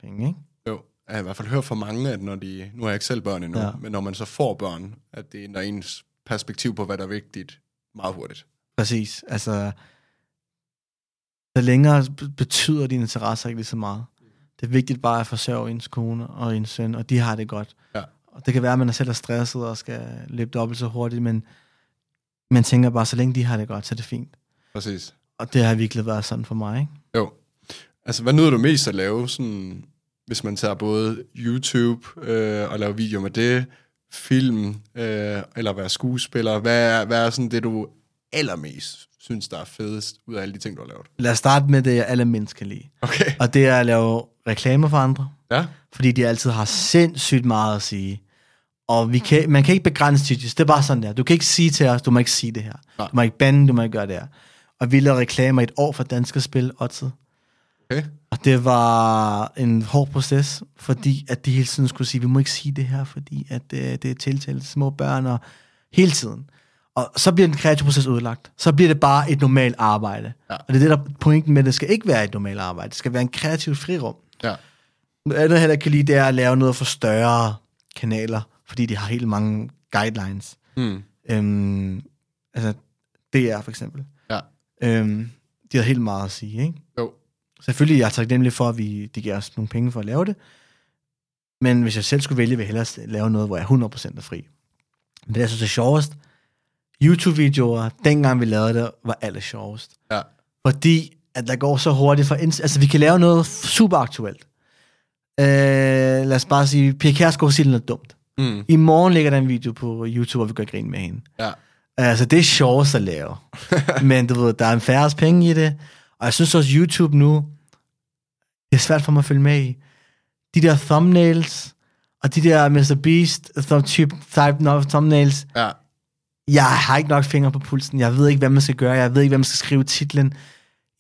penge, ikke? jo. Jeg har i hvert fald hørt fra mange, at når de... Nu har jeg ikke selv børn endnu, ja. Men når man så får børn, at det ændrer ens perspektiv på, hvad der er vigtigt, meget hurtigt. Præcis. Altså, så længere be- betyder dine interesser ikke lige så meget. Det er vigtigt bare at forsørge ens kone og ens søn, og de har det godt. Ja. Og det kan være, at man er selv er stresset og skal løbe dobbelt så hurtigt, men man tænker bare, så længe de har det godt, så er det fint. Præcis. Og det har virkelig været sådan for mig, ikke? Jo. Altså, hvad nyder du mest at lave, sådan, hvis man tager både YouTube øh, og laver videoer med det, film, øh, eller være skuespiller? Hvad er, hvad er sådan det, du allermest synes, der er fedest ud af alle de ting, du har lavet? Lad os starte med det, jeg allermindst kan lide. Okay. Og det er at lave reklamer for andre. Ja, fordi de altid har sindssygt meget at sige. Og vi kan, man kan ikke begrænse Gigi's. Det er bare sådan der. Du kan ikke sige til os, du må ikke sige det her. Nej. Du må ikke bande, du må ikke gøre det her. Og vi lavede reklamer et år for Danske Spil, Oddset. okay. Og det var en hård proces, fordi at de hele tiden skulle sige, vi må ikke sige det her, fordi at øh, det er tiltalt til små børn, og hele tiden. Og så bliver den kreative proces udlagt. Så bliver det bare et normalt arbejde. Ja. Og det er det, der er pointen med, at det skal ikke være et normalt arbejde. Det skal være en kreativ frirum. Ja. Noget andet, jeg heller ikke kan lide, det er at lave noget for større kanaler, fordi de har helt mange guidelines. Hmm. Øhm, altså, DR for eksempel. Ja. Øhm, de har helt meget at sige, ikke? Jo. Selvfølgelig er jeg taknemmelig for, at vi, de giver os nogle penge for at lave det. Men hvis jeg selv skulle vælge, vil jeg hellere lave noget, hvor jeg 100% er fri. Men det, jeg synes er sjovest, YouTube-videoer, dengang vi lavede det, var aller sjovest. Ja. Fordi at der går så hurtigt for... Altså, vi kan lave noget super aktuelt. Øh, lad os bare sige, Pia Kjærsgaard siger noget dumt. Hmm. I morgen ligger der en video på YouTube, hvor vi gør grin med hende. Ja. Altså, det er sjovest at lave. Men du ved, der er en færre penge i det. Og jeg synes også, YouTube nu, det er svært for mig at følge med i. De der thumbnails, og de der Mr. Beast thumb, type, type thumbnails, Ja. Jeg har ikke nok fingre på pulsen. Jeg ved ikke, hvad man skal gøre. Jeg ved ikke, hvad man skal skrive titlen.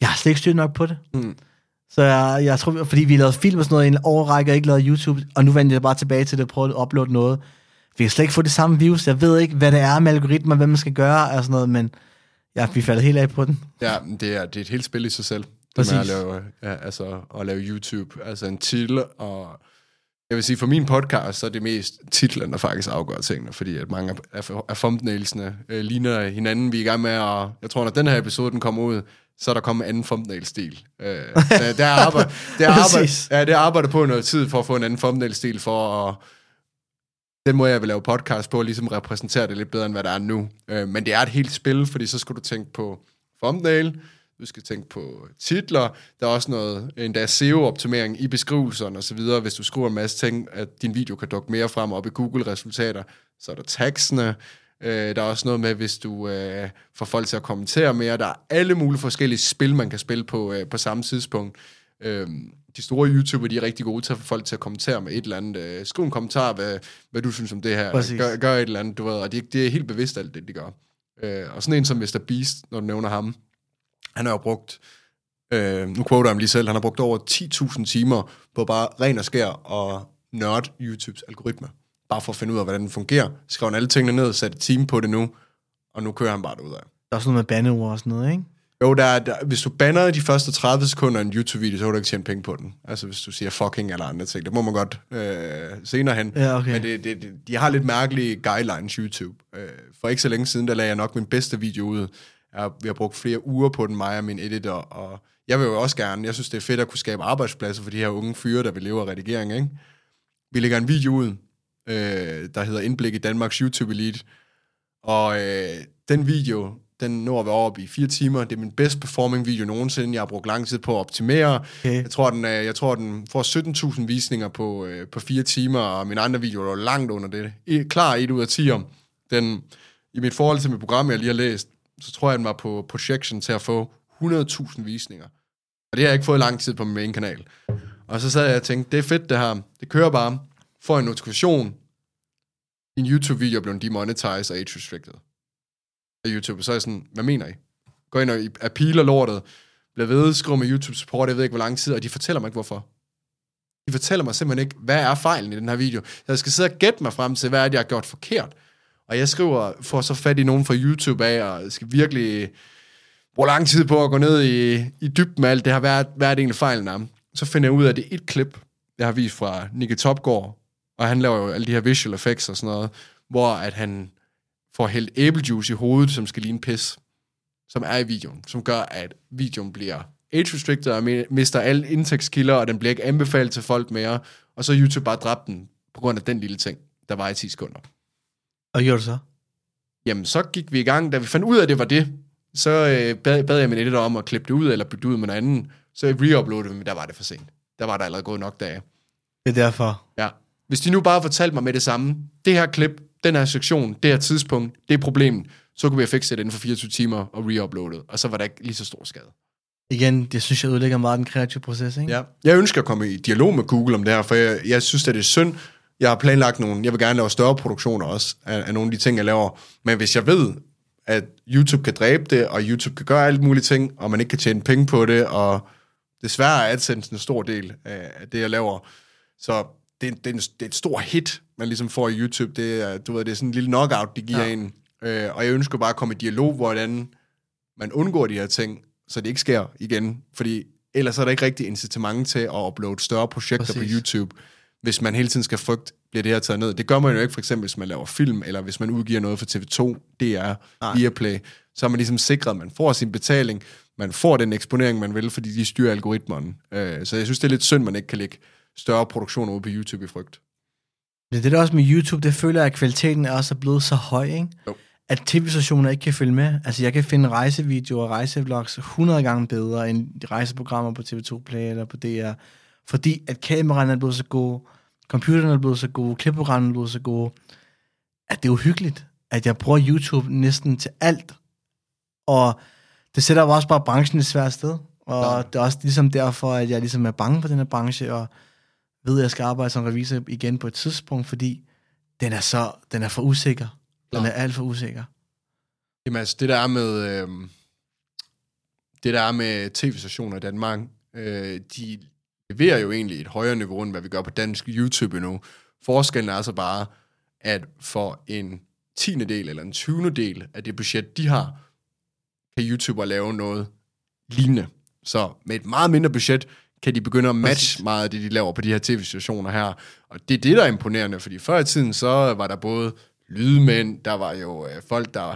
Jeg har slet ikke styr nok på det. Mm. Så jeg, jeg tror, fordi vi lavede film og sådan noget i en årrække, og ikke lavede YouTube, og nu vendte jeg bare tilbage til det og prøvede at uploade noget. Vi kan slet ikke få det samme views. Jeg ved ikke, hvad det er med algoritmer, hvad man skal gøre og sådan noget, men ja, vi falder helt af på den. Ja, det er, det er et helt spil i sig selv. Det Præcis. med at lave, ja, altså, at lave YouTube. Altså en titel, og jeg vil sige, for min podcast, så er det mest titlen, der faktisk afgør tingene, fordi at mange af, af thumbnailsene øh, ligner hinanden. Vi er i gang med at, jeg tror, når den her episode den kommer ud, så er der kommet en anden thumbnail-stil. Øh, der, er arbejde, der, er arbejde, ja, det er arbejdet på noget tid for at få en anden thumbnail-stil for at den måde, jeg vil lave podcast på, ligesom repræsentere det lidt bedre, end hvad der er nu. Øh, men det er et helt spil, fordi så skal du tænke på thumbnail, du skal tænke på titler, der er også noget, endda SEO-optimering i beskrivelserne og så videre. Hvis du skriver en masse ting, at din video kan dukke mere frem op i Google-resultater, så er der tagsene, Øh, der er også noget med, hvis du øh, får folk til at kommentere mere. Der er alle mulige forskellige spil, man kan spille på, øh, på samme tidspunkt. Øh, de store YouTuber, de er rigtig gode til at få folk til at kommentere med et eller andet. Øh, skriv en kommentar, hvad, hvad du synes om det her. Præcis. Gør, gør et eller andet, du ved. Og det, det er helt bevidst alt det, de gør. Øh, og sådan en som Mr. Beast, når du nævner ham, han har jo brugt, øh, nu quoter jeg ham lige selv, han har brugt over 10.000 timer på bare ren og skær og nørd YouTubes algoritme. Bare for at finde ud af, hvordan den fungerer. Skrev han alle tingene ned, satte team på det nu, og nu kører han bare ud af. Der er også noget med bandeord og sådan noget, ikke? Jo, der, er- der, hvis du banner de første 30 sekunder af en YouTube-video, så kan du ikke tjene penge på den. Altså hvis du siger fucking eller andre ting. Det må man godt øh, senere hen. Ja, okay. Men det, det, de har lidt mærkelige guidelines, YouTube. Øh, for ikke så længe siden, der lagde jeg nok min bedste video ud. Jeg, vi har brugt flere uger på den, mig og min editor, og jeg vil jo også gerne, jeg synes, det er fedt at kunne skabe arbejdspladser for de her unge fyre, der vil leve af redigering, ikke? Vi lægger en video ud, øh, der hedder Indblik i Danmarks YouTube Elite, og øh, den video, den når vi op i fire timer. Det er min bedst performing video nogensinde. Jeg har brugt lang tid på at optimere. Okay. Jeg tror, den, jeg tror, den får 17.000 visninger på, øh, på fire timer, og mine andre videoer er langt under det. I, klar 1 ud af 10 om. Den, I mit forhold til mit program, jeg lige har læst, så tror jeg, den var på projection til at få 100.000 visninger. Og det har jeg ikke fået lang tid på min main kanal. Og så sad jeg og tænkte, det er fedt det her. Det kører bare. Får en notifikation. Din YouTube-video er blevet demonetized og age restricted af YouTube. Så er jeg sådan, hvad mener I? Gå ind og appealer lortet. Bliver ved, skriver med YouTube support, jeg ved ikke hvor lang tid, og de fortæller mig ikke hvorfor. De fortæller mig simpelthen ikke, hvad er fejlen i den her video. Så jeg skal sidde og gætte mig frem til, hvad er det, jeg har gjort forkert. Og jeg skriver, får så fat i nogen fra YouTube af, og skal virkelig bruge lang tid på at gå ned i, i dybden med alt det her. Hvad er, hvad er det egentlig fejlen er? Så finder jeg ud af, at det er et klip, jeg har vist fra Nicky Topgaard, og han laver jo alle de her visual effects og sådan noget, hvor at han får hældt æblejuice i hovedet, som skal ligne pis, som er i videoen, som gør, at videoen bliver age-restricted og mi- mister alle indtægtskilder, og den bliver ikke anbefalet til folk mere, og så YouTube bare dræbt den, på grund af den lille ting, der var i 10 sekunder. Og gjorde du så? Jamen, så gik vi i gang. Da vi fandt ud af, at det var det, så øh, bad, bad jeg min editor om at klippe det ud, eller bytte det ud med en anden. Så jeg reuploadede det, men der var det for sent. Der var der allerede gået nok dage. Det er derfor. Ja. Hvis de nu bare fortalte mig med det samme, det her klip, den her sektion, det her tidspunkt, det er problemet, så kunne vi have fikset det inden for 24 timer og reuploadet, og så var der ikke lige så stor skade. Igen, det synes jeg ødelægger meget den kreative proces, ikke? Ja. Jeg ønsker at komme i dialog med Google om det her, for jeg, jeg synes, at det er synd. Jeg har planlagt nogle, jeg vil gerne lave større produktioner også, af, af nogle af de ting, jeg laver. Men hvis jeg ved, at YouTube kan dræbe det, og YouTube kan gøre alt mulige ting, og man ikke kan tjene penge på det, og desværre er AdSense en stor del af af det, jeg laver. Så det, er- det, er en, det er et stort hit, man ligesom får i YouTube. Det er, du ved, det er sådan en lille knockout, de giver ja. En. Øh, og jeg ønsker bare at komme i dialog, hvordan man undgår de her ting, så det ikke sker igen. Fordi ellers er der ikke rigtig incitament til at uploade større projekter. Præcis. på YouTube, hvis man hele tiden skal frygte, bliver det her taget ned. Det gør man jo ikke for eksempel, hvis man laver film, eller hvis man udgiver noget for TV2, DR, Nej. Viaplay. Så er man ligesom sikret, at man får sin betaling, man får den eksponering, man vil, fordi de styrer algoritmerne. Øh, så jeg synes, det er lidt synd, man ikke kan lægge større produktioner ud på YouTube i frygt. Det er det også med YouTube, det føler jeg, at kvaliteten er også blevet så høj, ikke? Jo. At tv-stationer ikke kan følge med. Altså, jeg kan finde rejsevideoer og rejsevlogs 100 gange bedre end rejseprogrammer på TV2 Play eller på DR. Fordi at kameraerne er blevet så gode, computerne er blevet så gode, klipprogrammerne er blevet så gode, at det er uhyggeligt, at jeg bruger YouTube næsten til alt. Og det sætter jo også bare branchen i et svært sted. Og ja. det er også ligesom derfor, at jeg ligesom er bange for den her branche, og ved, at jeg skal arbejde som revisor igen på et tidspunkt, fordi den er så, den er for usikker. Den Klar. er alt for usikker. Jamen altså, det der er med, øh, det der er med tv-stationer i Danmark, øh, de leverer jo egentlig et højere niveau, end hvad vi gør på dansk YouTube endnu. Forskellen er altså bare, at for en tiende del eller en tyvende del af det budget, de har, kan YouTuber lave noget lignende. Så med et meget mindre budget, kan de begynde at matche Præcis. meget af det, de laver på de her tv-stationer her. Og det er det, der er imponerende, fordi før i tiden, så var der både lydmænd, der var jo øh, folk, der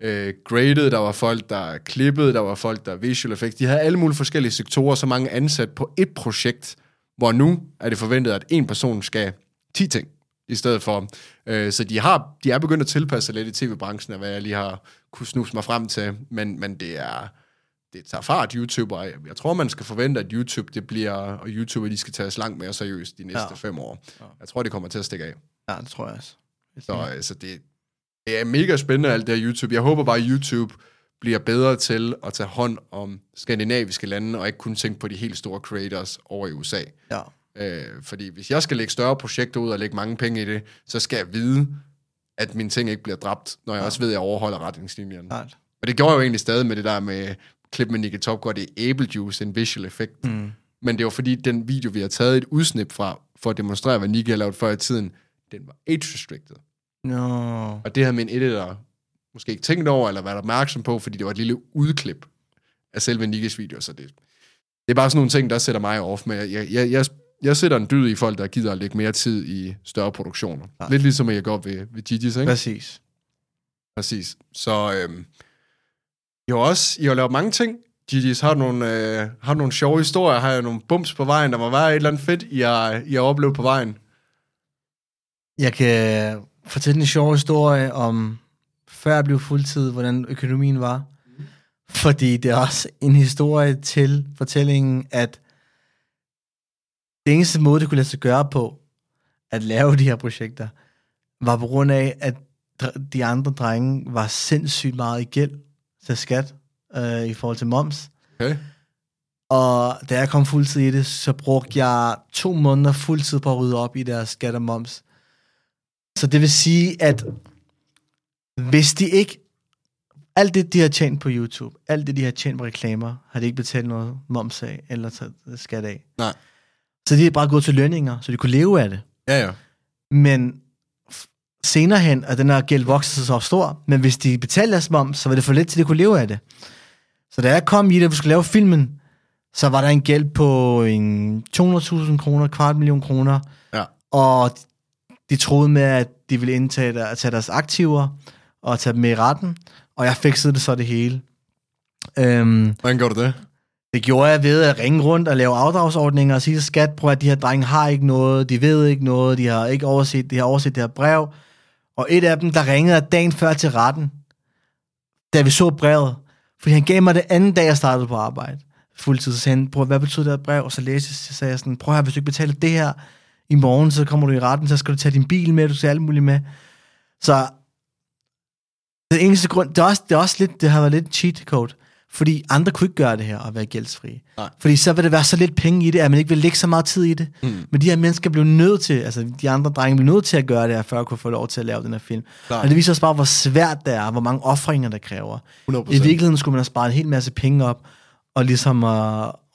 øh, graded, der var folk, der klippede, der var folk, der visual effects. De havde alle mulige forskellige sektorer, så mange ansat på et projekt, hvor nu er det forventet, at en person skal 10 ting i stedet for. Øh, så de, har, de er begyndt at tilpasse sig lidt i tv-branchen, af hvad jeg lige har kunne snuse mig frem til, men, men det er det tager fart, YouTube, og jeg, jeg tror, man skal forvente, at YouTube, det bliver, og YouTuber, de skal tages langt mere seriøst de næste Ja. fem år. Ja. Jeg tror, det kommer til at stikke af. Ja, det tror jeg også. Så altså, det, det er mega spændende, alt det her YouTube. Jeg håber bare, at YouTube bliver bedre til at tage hånd om skandinaviske lande, og ikke kun tænke på de helt store creators over i USA. Ja. Øh, fordi hvis jeg skal lægge større projekter ud og lægge mange penge i det, så skal jeg vide, at mine ting ikke bliver dræbt, når jeg ja. også ved, at jeg overholder retningslinjerne. Klart. Og det gjorde jeg jo egentlig stadig med det der med klip med Nicky det er Able Juice, en visual effect. Mm. Men det var fordi, den video, vi har taget et udsnip fra, for at demonstrere, hvad Nicky har lavet før i tiden, den var age restricted. No. Og det havde min editor måske ikke tænkt over, eller været opmærksom på, fordi det var et lille udklip af selve Nikkes video, så det, det er bare sådan nogle ting, der sætter mig off med. Jeg, jeg, jeg, jeg sætter en dyd i folk, der gider at lægge mere tid i større produktioner. Ja. Lidt ligesom jeg gør ved, ved Gigi's, ikke? Præcis. Præcis. Så øhm, jo også I har lavet mange ting. Gigi's, har nogle, øh, har nogle sjove historier? Har jeg nogle bums på vejen? Der må være et eller andet fedt, I har, I har oplevet på vejen. Jeg kan fortælle en sjov historie om, før jeg blev fuldtid, hvordan økonomien var. Fordi det er også en historie til fortællingen, at det eneste måde, det kunne lade sig gøre på, at lave de her projekter, var på grund af, at de andre drenge var sindssygt meget i gæld til skat øh, i forhold til moms. Okay. Og da jeg kom fuldtid i det, så brugte jeg to måneder fuldtid på at rydde op i deres skat og moms. Så det vil sige, at hvis de ikke... Alt det, de har tjent på YouTube, alt det, de har tjent på reklamer, har de ikke betalt noget moms af, eller taget skat af. Nej. Så de er bare gået til lønninger, så de kunne leve af det. Ja, ja. Men senere hen, at den her gæld voksede sig så stor, men hvis de betalte deres moms, så var det for lidt til, de kunne leve af det. Så da jeg kom i det, og vi skulle lave filmen, så var der en gæld på en 200.000 kroner, kvart million kroner, Ja. og de troede med, at de ville indtage der, at tage deres aktiver og tage dem med i retten, og jeg fik det så det hele. Øhm, Hvordan gør du det? det gjorde jeg ved at ringe rundt og lave afdragsordninger og sige til skat, prøv at de her drenge har ikke noget, de ved ikke noget, de har ikke overset, de har overset det her brev. Og et af dem, der ringede dagen før til retten, da vi så brevet, fordi han gav mig det anden dag, jeg startede på arbejde. Fuldtid, så sagde han, prøv, hvad betyder det her brev? Og så læste jeg, så sagde jeg sådan, prøv her, hvis du ikke betaler det her i morgen, så kommer du i retten, så skal du tage din bil med, du skal alt muligt med. Så det eneste grund, det er også, det er også lidt, det har været lidt cheat code, fordi andre kunne ikke gøre det her og være gældsfri. Nej. Fordi så vil det være så lidt penge i det, at man ikke vil lægge så meget tid i det. Mm. Men de her mennesker blev nødt til, altså de andre drenge blev nødt til at gøre det her, før at kunne få lov til at lave den her film. Klart. Og det viser også bare, hvor svært det er, hvor mange offringer der kræver. 100%. I virkeligheden skulle man have sparet en hel masse penge op, og ligesom uh,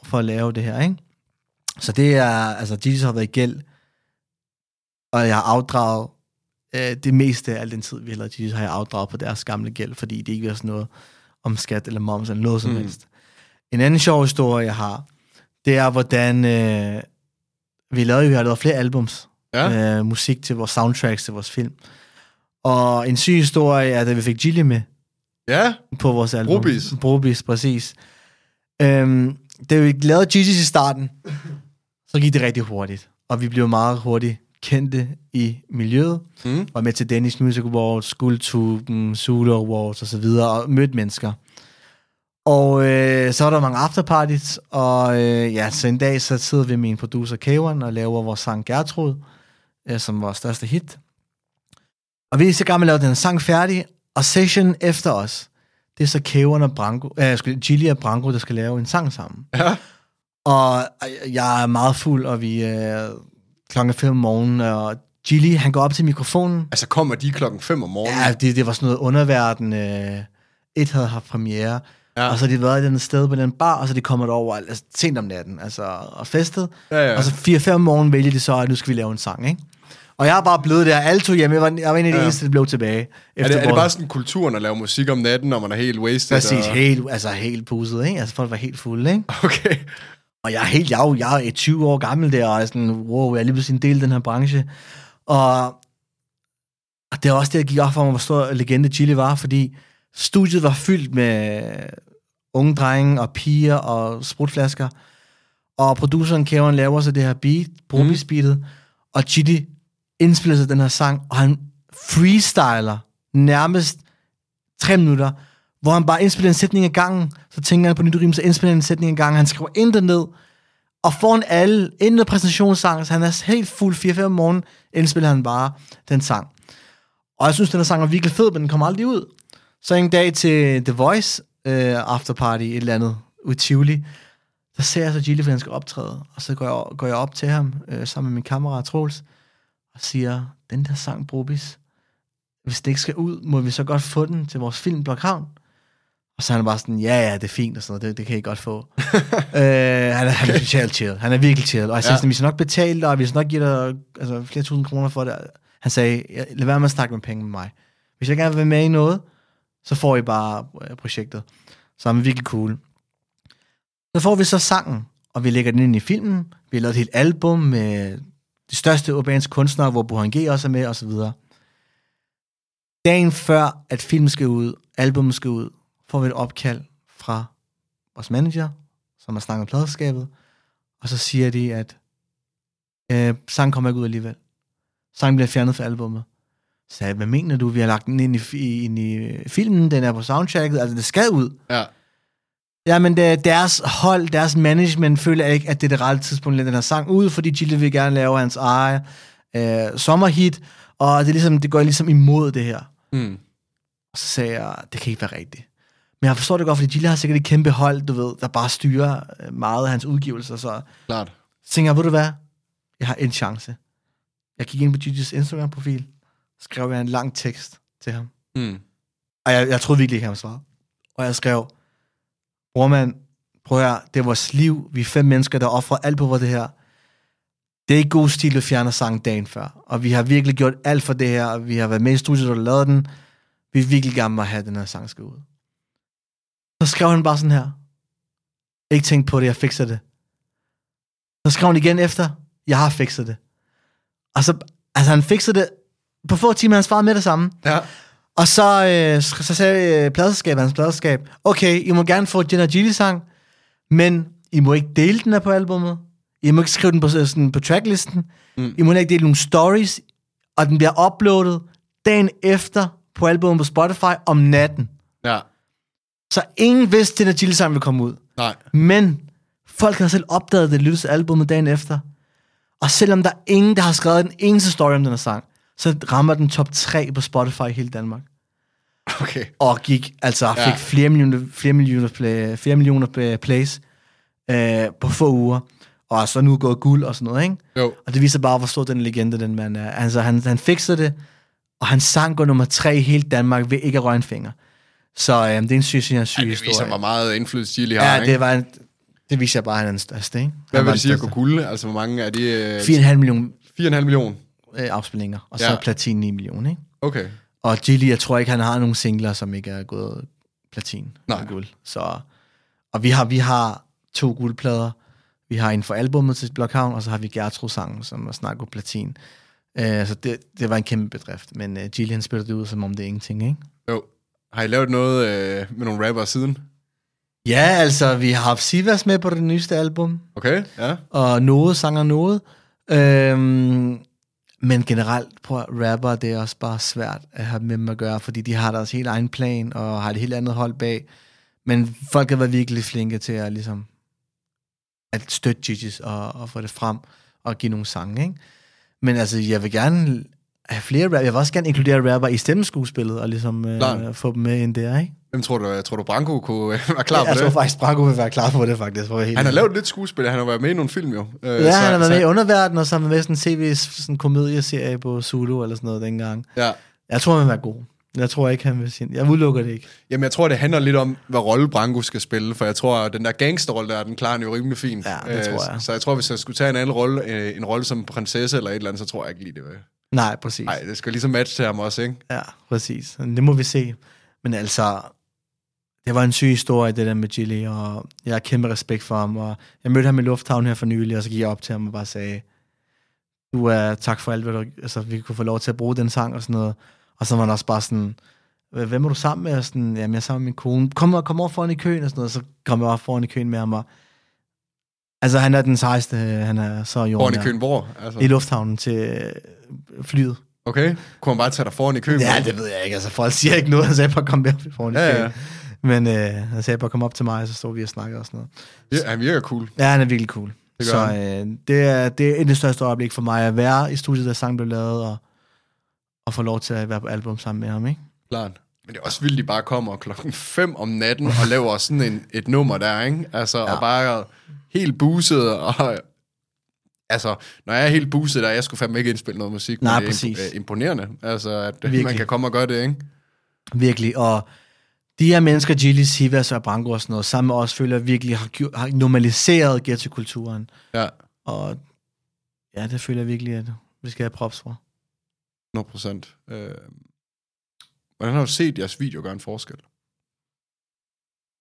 for at lave det her, ikke? Så det er, altså Jesus har været i gæld, og jeg har afdraget øh, det meste af al den tid, vi har lavet Jesus, har jeg afdraget på deres gamle gæld, fordi det ikke er sådan noget om skat eller moms eller noget som Mm. helst. En anden sjov historie, jeg har, det er, hvordan øh, vi lavede, vi har lavet flere albums, Ja. øh, musik til vores soundtracks til vores film. Og en syg historie er, da vi fik Gilly med, Ja, på vores album. Brobis. Brobis, præcis. Øhm, da vi lavede Gigi's i starten, så gik det rigtig hurtigt. Og vi blev meget hurtigt kendte i miljøet. Mm. Var med til Danish Music Awards, Guldtuben, Zulu Awards osv. Og mødte mennesker. Og øh, så var der mange afterparties, og øh, ja, så en dag så sidder vi med min producer K1 og laver vores sang Gertrud, øh, som var vores største hit. Og vi er så gang med at lave den sang færdig, og session efter os, det er så K1 og Branko, øh, Gilly og Branko, der skal lave en sang sammen. Ja. Og jeg er meget fuld, og vi er klokken 5 om morgenen, og Gilly, han går op til mikrofonen. Altså kommer de klokken 5 om morgenen? Ja, det, det var sådan noget underverden, øh, et havde haft premiere, Ja. og så har de været et andet sted på den bar, og så de kommet over altså, sent om natten, altså, og festet. Ja, ja. Og så 4-5 om morgenen vælger de så, at nu skal vi lave en sang, ikke? Og jeg er bare blevet der. Alle tog hjem. Jeg var, jeg var en af de Ja. eneste, der blev tilbage. Er det, er det bare sådan kulturen at lave musik om natten, når man er helt wasted? Præcis, Og... helt, altså helt puset, ikke? Altså folk var helt fulde, ikke? Okay. Og jeg er helt, jeg jeg er 20 år gammel der, og er sådan, wow, jeg er lige pludselig en del af den her branche. Og, og det er også det, der gik op for mig, hvor stor legende Chili var, fordi studiet var fyldt med unge drenge og piger og sprutflasker. Og produceren Kevin laver så det her beat, Brobis beatet, og Chili indspiller sig den her sang, og han freestyler nærmest tre minutter, hvor han bare indspiller en sætning ad gangen, så tænker han på nyt rim, så indspiller han en sætning ad gangen, han skriver intet ned, og foran alle, inden præsentationssang, så han er helt fuld 4-5 om morgenen, indspiller han bare den sang. Og jeg synes, den her sang er virkelig fed, men den kommer aldrig ud. Så en dag til The Voice after afterparty, et eller andet, ud i Tivoli, der ser jeg så Gilly, for han skal optræde, og så går jeg, går jeg op til ham, øh, sammen med min kammerat Troels, og siger, den der sang, Brobis, hvis det ikke skal ud, må vi så godt få den til vores film Blokhavn. Og så er han bare sådan, ja, ja, det er fint og sådan noget, det, det kan I godt få. øh, han, er, han er totalt chill, han er virkelig chill. Og jeg siger Ja. sådan, vi skal nok betale dig, og vi skal nok give dig altså, flere tusind kroner for det. Han sagde, "Ja, lad være med at snakke med penge med mig. Hvis jeg gerne vil være med i noget, så får I bare øh, projektet. Så han er virkelig cool. Så får vi så sangen, og vi lægger den ind i filmen. Vi har lavet et helt album med de største urbanske kunstnere, hvor Burhan G også er med, og så videre. Dagen før, at filmen skal ud, albumet skal ud, får vi et opkald fra vores manager, som har snakket med pladeskabet, og så siger de, at øh, sangen kommer ikke ud alligevel. Sangen bliver fjernet fra albummet. Så sagde hvad mener du? Vi har lagt den ind i, ind i filmen, den er på soundtracket, altså det skal ud. Ja. Ja, men det, deres hold, deres management føler ikke, at det er det rette tidspunkt at den her sang ud, fordi Gilly vil gerne lave hans eget øh, sommerhit, og det, er ligesom, det går ligesom imod det her. Mm. Og så sagde jeg, det kan ikke være rigtigt. Men jeg forstår det godt, fordi Gilly har sikkert et kæmpe hold, du ved, der bare styrer øh, meget af hans udgivelser, så Klart. tænker jeg, ved du hvad? Jeg har en chance. Jeg gik ind på Gilly's Instagram-profil, skrev jeg en lang tekst til ham. Mm. Og jeg, jeg troede virkelig ikke, han svarede. Og jeg skrev, bror mand, prøv høre, det er vores liv. Vi er fem mennesker, der offrer alt på for det her. Det er ikke god stil, at fjerne sangen dagen før. Og vi har virkelig gjort alt for det her, og vi har været med i studiet, og lavet den. Vi vil virkelig gerne have, at den her sang skal ud. Så skrev han bare sådan her. Ikke tænk på det, jeg fikser det. Så skrev han igen efter, jeg har fikset det. Og så, altså han fikset det, på få timer, han svarede med det samme. Ja. Og så, øh, så sagde øh, pladselskabet, hans pladselskab, okay, I må gerne få Jenna Gilly sang, men I må ikke dele den her på albummet. I må ikke skrive den på, sådan, på tracklisten. Mm. I må ikke dele nogle stories. Og den bliver uploadet dagen efter på albumet på Spotify om natten. Ja. Så ingen vidste, at Jenna Gilly sang ville komme ud. Nej. Men folk har selv opdaget det, lyttet til albumet dagen efter. Og selvom der er ingen, der har skrevet en eneste story om den her sang, så rammer den top 3 på Spotify i hele Danmark Okay. og gik, altså fik Ja. flere millioner, flere millioner, play, flere millioner play- plays øh, på få uger, og så nu gået guld og sådan noget, ikke? Jo. Og det viser bare, hvor stor den legende, den mand er. Altså, han, han fikser det, og han sang går nummer tre i hele Danmark ved ikke at røre en finger. Så øh, det er en syg, syg, syg Ja, det viser, historie. hvor meget indflydelse Chili har, Ja, ikke? det var en, det viser bare, at han er den største, ikke? Hvad vil det sige at gå guld? Altså, hvor mange er de? Øh, 4,5 millioner 4,5 millioner. øh, afspilninger, og så Ja. ja. platin 9 millioner, ikke? Okay. Og Gilly, jeg tror ikke, han har nogen singler, som ikke er gået platin Nej. og guld. Så, og vi har, vi har to guldplader. Vi har en for albummet til Blockhavn, og så har vi Gertrud-sangen, som er snart gået platin. Uh, så det, det var en kæmpe bedrift. Men uh, Gilly, han spiller det ud, som om det er ingenting, ikke? Har I lavet noget øh, med nogle rapper siden? Ja, altså, vi har haft Sivas med på det nyeste album, Okay, ja. og noget sanger noget. Øhm, men generelt, på rapper, det er også bare svært at have med dem at gøre, fordi de har deres helt egen plan, og har et helt andet hold bag. Men folk har været virkelig flinke til at ligesom at støtte Gigi's og, og få det frem og give nogle sange, ikke? Men altså, jeg vil gerne have flere rapper. Jeg vil også gerne inkludere rapper i stemmeskuespillet og ligesom øh, få dem med ind der, ikke? Hvem tror du, tror du Branko kunne øh, være klar på jeg det? tror faktisk, Branko vil være klar på det, faktisk. For helt Han har lavet lidt skuespil, han har været med i nogle film jo. Øh, Ja, han har været med i Underverden, og så har med i sådan en tv sådan komedieserie på Zulu eller sådan noget dengang. Ja, Jeg tror, han vil være god. Jeg tror ikke, han vil sige Jeg udelukker det ikke. Jamen, jeg tror, det handler lidt om, hvad rolle Branko skal spille, for jeg tror, at den der gangsterrolle der, den klarer han jo rimelig fint. Ja, det tror jeg. Så jeg tror, hvis jeg skulle tage en anden rolle, øh, en rolle som prinsesse eller et eller andet, så tror jeg ikke lige det vil. Nej, præcis. Nej, det skal ligesom matche til ham også, ikke? Ja, præcis. Det må vi se. Men altså, det var en syg historie, det der med Gilly, og jeg har kæmpe respekt for ham, og jeg mødte ham i lufthavnen her for nylig, og så gik jeg op til ham og bare sagde, du er tak for alt, hvad du, altså, vi kunne få lov til at bruge den sang og sådan noget. Og så var han også bare sådan, hvem er du sammen med? Og sådan, jamen, jeg er sammen med min kone. Kom, kom over foran i køen og sådan noget. Så kom jeg over foran i køen med ham. Og, altså, han er den sejeste, han er så jorden. Foran i køen hvor? Altså. I lufthavnen til øh, flyet. Okay. Kunne han bare tage dig foran i køen? Ja, det ved jeg ikke. Altså, folk siger ikke noget. Han sagde bare, kom med foran i Ja, køen. ja. Men øh, han sagde bare, kom op til mig, og så stod vi og snakkede og sådan noget. Ja, han virker cool. Ja, han er virkelig cool. Det så øh, det, er, det er et af det største øjeblik for mig, at være i studiet, da sangen blev lavet, og, og få lov til at være på album sammen med ham, ikke? Klart. Men det er også vildt, de bare kommer klokken 5 om natten og laver sådan en, et nummer der, ikke? Altså, ja. Og bare helt buset, og altså, når jeg er helt buset der, jeg skulle fandme ikke indspille noget musik, Nej, men det er præcis. øh, imponerende, altså, at Virkelig. Man kan komme og gøre det, ikke? Virkelig, og de her mennesker, Gilly, Sivas og Branko og sådan noget, sammen med os, føler jeg virkelig har, har normaliseret ghetto-kulturen. Ja, Og ja, det føler jeg virkelig, at vi skal have props for. 100 procent. Øh, hvordan har du set jeres video gøre en forskel?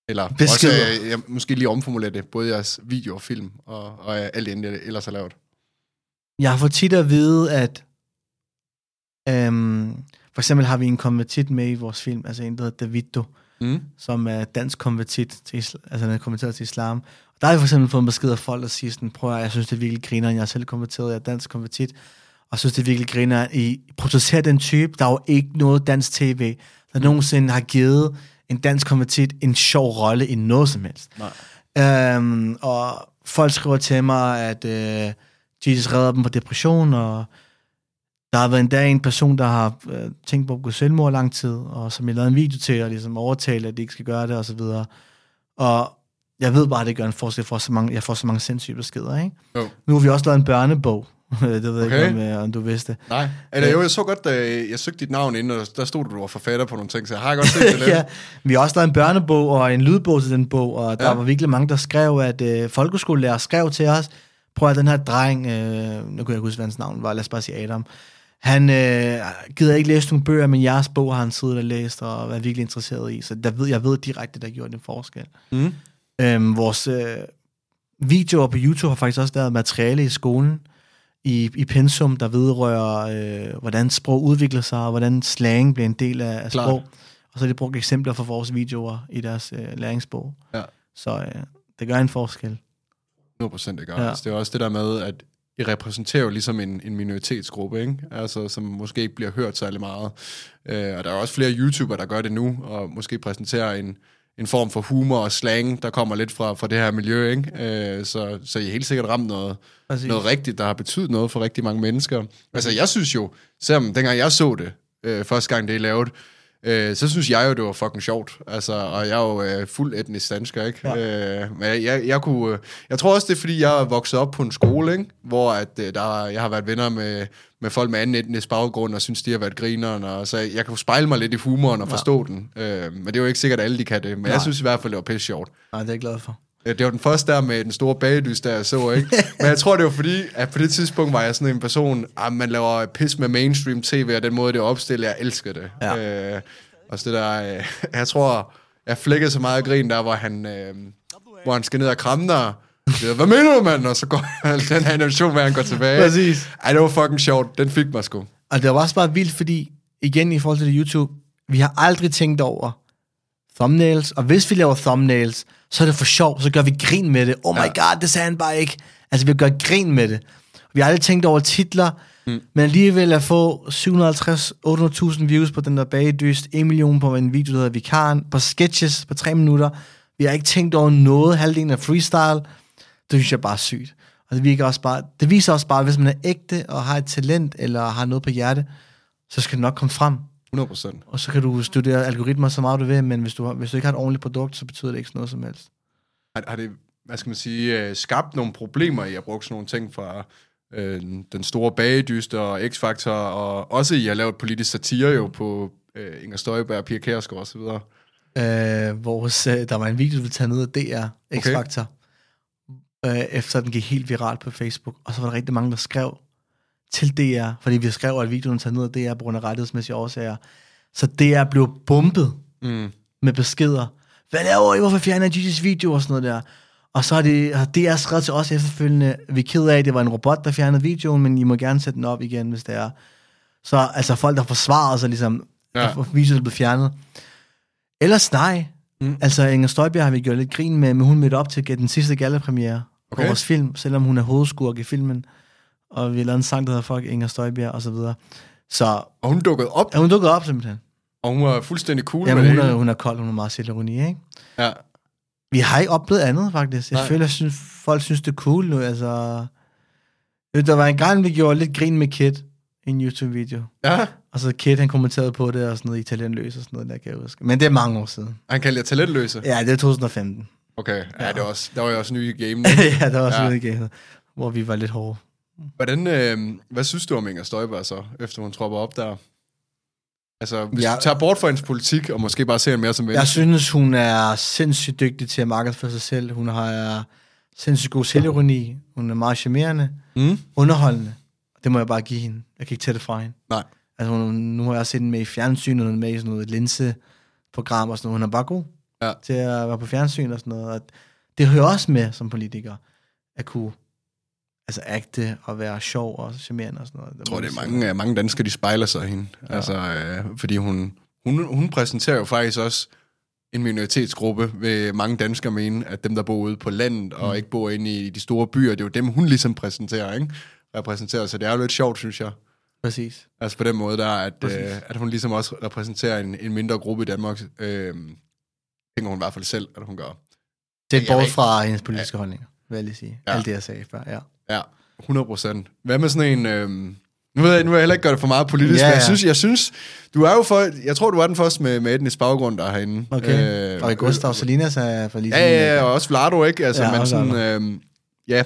Eller også, øh, jeg måske lige omformulere det, både jeres video og film, og, og øh, alt det, jeg ellers har lavet. Jeg har fået tit at vide, at øhm, for eksempel har vi en konvertit med i vores film, altså en, der hedder Davido, Mm. som er dansk konvertit til, altså han er konverteret til islam. Og der har jeg for eksempel fået en besked af folk, der siger sådan, prøv at, jeg synes, det er virkelig griner, jeg er selv konverteret, jeg er dansk konvertit, og synes, det er virkelig griner, at I producerer den type, der er jo ikke noget dansk tv, der nogensinde har givet en dansk konvertit en sjov rolle i noget som helst. Nej. Øhm, og folk skriver til mig, at øh, Jesus redder dem fra depression, og der har været endda en person, der har øh, tænkt på at gå selvmord lang tid, og som jeg lavede en video til, og ligesom overtale, at de ikke skal gøre det, og så videre. Og jeg ved bare, at det gør en forskel for så mange, jeg får så mange sindssyge beskeder, ikke? Jo. Nu har vi også lavet en børnebog. det ved jeg Okay. ikke, om, øh, om du vidste. Nej. Eller jo, jeg så godt, da jeg søgte dit navn ind, og der stod du, du var forfatter på nogle ting, så jeg har godt set det lidt. ja, vi har også lavet en børnebog og en lydbog til den bog, og der Ja. var virkelig mange, der skrev, at øh, folkeskolelærer skrev til os, prøv at den her dreng, øh, nu kan jeg ikke huske, hvad hans navn var, lad os bare sige Adam, han øh, gider ikke læse nogle bøger, men jeres bog har han siddet og læst, og været virkelig interesseret i, så der ved, jeg ved direkte, der gjorde en forskel. Mm. Øhm, vores øh, videoer på YouTube har faktisk også lavet materiale i skolen, i, i pensum, der vedrører, øh, hvordan sprog udvikler sig, og hvordan slang bliver en del af, af Klart. sprog. Og så har de brugt eksempler fra vores videoer i deres øh, læringsbog. Ja. Så øh, det gør en forskel. 100% det gør. Ja. Ja. Altså, det er også det der med, at I repræsenterer jo ligesom en, en minoritetsgruppe, ikke? Altså, som måske ikke bliver hørt særlig meget. Øh, og der er også flere YouTubere, der gør det nu, og måske præsenterer en, en form for humor og slang, der kommer lidt fra, fra det her miljø, ikke? Øh, så, så I er helt sikkert ramt noget, Præcis. noget rigtigt, der har betydet noget for rigtig mange mennesker. Altså, jeg synes jo, selvom dengang jeg så det, øh, første gang det er lavet, øh, så synes jeg jo, det var fucking sjovt. Altså, og jeg er jo øh, fuld etnisk dansker, ikke? Ja. Øh, men jeg, jeg, jeg kunne... Øh, jeg tror også, det er, fordi jeg er vokset op på en skole, ikke? Hvor at, øh, der, jeg har været venner med, med folk med anden etnisk baggrund, og synes, de har været grineren, og så jeg kan spejle mig lidt i humoren og forstå ja. den. Øh, men det er jo ikke sikkert, at alle de kan det. Men Nej. jeg synes i hvert fald, det var pisse sjovt. Nej, det er jeg glad for. Øh, Det var den første der med den store bagedys, der jeg så, ikke? Men jeg tror, det var fordi, at på det tidspunkt var jeg sådan en person, at man laver pis med mainstream tv, og den måde, det er opstillet, jeg elsker det. Ja. Øh, og så det der, øh, jeg tror, jeg flækkede så meget grin der, hvor han, øh, hvor han skal ned og kramme dig. Så, Hvad mener du, mand? Og så går den her animation, hvor han går tilbage. Præcis. Ej, det var fucking sjovt. Den fik mig sgu. Og det var også bare vildt, fordi, igen i forhold til det YouTube, vi har aldrig tænkt over thumbnails, og hvis vi laver thumbnails, så er det for sjov, så gør vi grin med det. Oh my Ja. god, det sagde han bare ikke. Altså, vi gør grin med det. Vi har aldrig tænkt over titler, mm. men alligevel at få 750-800.000 views på den der bagedyst, 1 million på en video, der hedder Vikaren, på sketches på 3 minutter. Vi har ikke tænkt over noget, halvdelen af freestyle. Det synes jeg bare er sygt. Og det, virker også bare, det viser også bare, at hvis man er ægte og har et talent, eller har noget på hjerte, så skal det nok komme frem. 100 procent. Og så kan du studere algoritmer så meget du vil, men hvis du, hvis du ikke har et ordentligt produkt, så betyder det ikke noget som helst. Har, har det, hvad skal man sige, øh, skabt nogle problemer i at bruge sådan nogle ting fra øh, den store bagedyst og X-Factor, og også i at lave et politisk satire jo på øh, Inger Støjberg, Pia Kærsgaard og så videre. Øh, vores, øh, der var en video, vi taget ned af DR, X-Factor, okay. Øh, efter den gik helt viralt på Facebook. Og så var der rigtig mange, der skrev til DR, fordi vi skrev, at videoen taget ned af DR på grund af rettighedsmæssige årsager. Så DR blev bumpet Mm. med beskeder. Hvad laver I? Hvorfor fjerner Gigi's video? Og sådan noget der. Og så har, de, har DR skrevet til os efterfølgende, vi er ked af, at det var en robot, der fjernede videoen, men I må gerne sætte den op igen, hvis det er. Så altså folk, der forsvarer sig ligesom, Ja. at videoen blevet fjernet. Ellers nej. Mm. Altså Inger Støjberg har vi gjort lidt grin med, men hun mødte op til den sidste gallepremiere okay. På vores film, selvom hun er hovedskurk i filmen. Og vi har lavet en sang, der hedder Fuck Inger Støjberg og så videre. Så Og hun dukkede op, ja, hun dukkede op simpelthen. og hun var fuldstændig cool Jamen, med hun det. er, hele. hun er kold, hun er meget selvironi, ikke? Ja. Vi har ikke oplevet andet, faktisk. Jeg Nej. Føler, at synes, folk synes, det er cool nu. Altså, der var en gang, vi gjorde lidt grin med Kid i en YouTube-video. ja, Og så Kid, han kommenterede på det, og sådan noget talentløs og sådan noget, der kan jeg huske. Men det er mange år siden. han kaldte jer talentløse. Ja, det er 2015. Okay, ja, Ja. det var, også, der var jo også ny i gamen. ja, der var også Ja. ja. noget hvor vi var lidt hårde. Hvordan, øh, hvad synes du om Inger Støjberg så, efter hun tropper op der? Altså, hvis ja. Du tager bort fra hendes politik, og måske bare ser hende mere som Jeg venstre. synes, hun er sindssygt dygtig til at markedsføre sig selv. Hun har sindssygt god selvironi. Hun er meget charmerende. Mm? Underholdende. Det må jeg bare give hende. Jeg kan ikke tage det fra hende. Nej. Altså, hun, nu har jeg set hende med i fjernsynet, hun er med i sådan noget linseprogram og sådan noget. Hun er bare god Ja. til at være på fjernsyn og sådan noget. Og det hører også med som politiker, at kunne altså agte og være sjov og charmerende og sådan noget. Jeg tror, det er mange, øh, mange danskere, de spejler sig i hende. Ja. Altså, øh, fordi hun, hun, hun præsenterer jo faktisk også en minoritetsgruppe, vil mange danskere mene, at dem, der bor ude på landet og Mm. ikke bor inde i de store byer, det er jo dem, hun ligesom præsenterer, ikke? Repræsenterer, så det er jo lidt sjovt, synes jeg. Præcis. Altså på den måde, der, at, øh, at hun ligesom også repræsenterer en, en mindre gruppe i Danmark. Øh, tænker hun i hvert fald selv, at hun gør. Det er bort fra hendes politiske holdninger, vil jeg lige sige. Ja. Ja. Alt det, jeg sagde før, ja. Ja, 100 procent. Hvad med sådan en... Øh, nu ved jeg, nu vil jeg heller ikke gøre det for meget politisk, Ja, ja, men jeg ja. synes, jeg synes, du er jo for, jeg tror, du er den første med, med etnisk baggrund, der er herinde. Okay. Øh, og Gustav Salinas er for lige Ja, ja, ja, og også Vlado, ikke? Altså, ja, Ja, men sådan, øh, ja,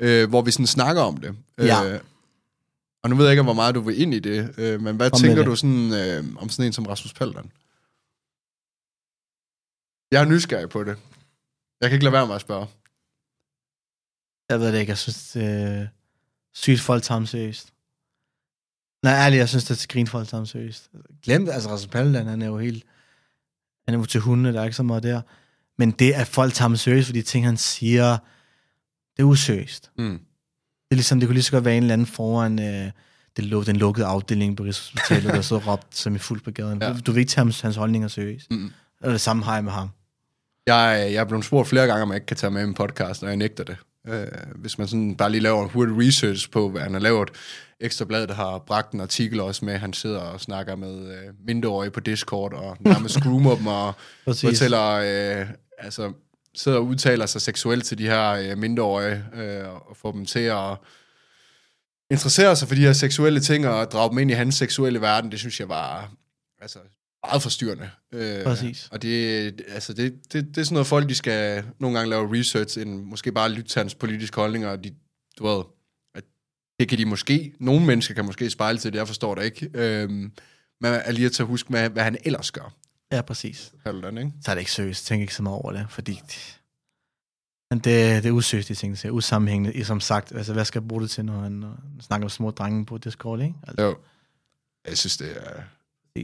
øh, hvor vi sådan snakker om det. Ja. Øh, og nu ved jeg ikke, hvor meget du vil ind i det, øh, men hvad Kom tænker du sådan, øh, om sådan en som Rasmus Paludan? Jeg er nysgerrig på det. Jeg kan ikke lade være med at spørge. Jeg ved det ikke, jeg synes, det er sygt folk tager ham seriøst. Nej, ærligt, jeg synes, det er til grin folk tager ham seriøst. Glem det, altså Rasmus Paludan, han er jo helt, han er jo til hunde, der er ikke så meget der. Men det, at folk tager ham seriøst, for de ting, han siger, det er useriøst. Mm. Det er ligesom, det kunne lige så godt være en eller anden foran øh, det, den lukkede afdeling på Rigshospitalet, der så råbt som i fuld på gaden. Ja. Ja. Du, du vil ikke tage hans, hans holdninger seriøst. Mm. Og det samme har jeg med ham. Jeg, jeg er blevet spurgt flere gange, om jeg ikke kan tage med i en podcast, og jeg nægter det. Øh, hvis man sådan bare lige laver en hurtig research på, hvad han har lavet. Ekstra Blad, der har bragt en artikel også med, han sidder og snakker med øh, mindreårige på Discord, og nærmest groomer dem, og Præcis. fortæller, øh, altså sidder og udtaler sig seksuelt til de her øh, mindreårige, øh, og får dem til at interessere sig for de her seksuelle ting, og drage dem ind i hans seksuelle verden, det synes jeg var altså, meget forstyrrende. Øh, Præcis. Og det, altså, det, det, det er sådan noget, folk de skal nogle gange lave research, end måske bare lytte til hans politiske holdninger, og de, du ved, at det kan de måske, nogle mennesker kan måske spejle til det, jeg forstår det ikke. Øh, men er lige at tage husk med, hvad han ellers gør. Ja, præcis. Paludan, ikke? Så er det ikke seriøst. Tænk ikke så meget over det, fordi det, men det, det er useriøst, de ting, siger. Usammenhængende. Som sagt, altså, hvad skal jeg bruge det til, når han snakker om små drenge på Discord, ikke? Altså, Jo. Jeg synes, det er,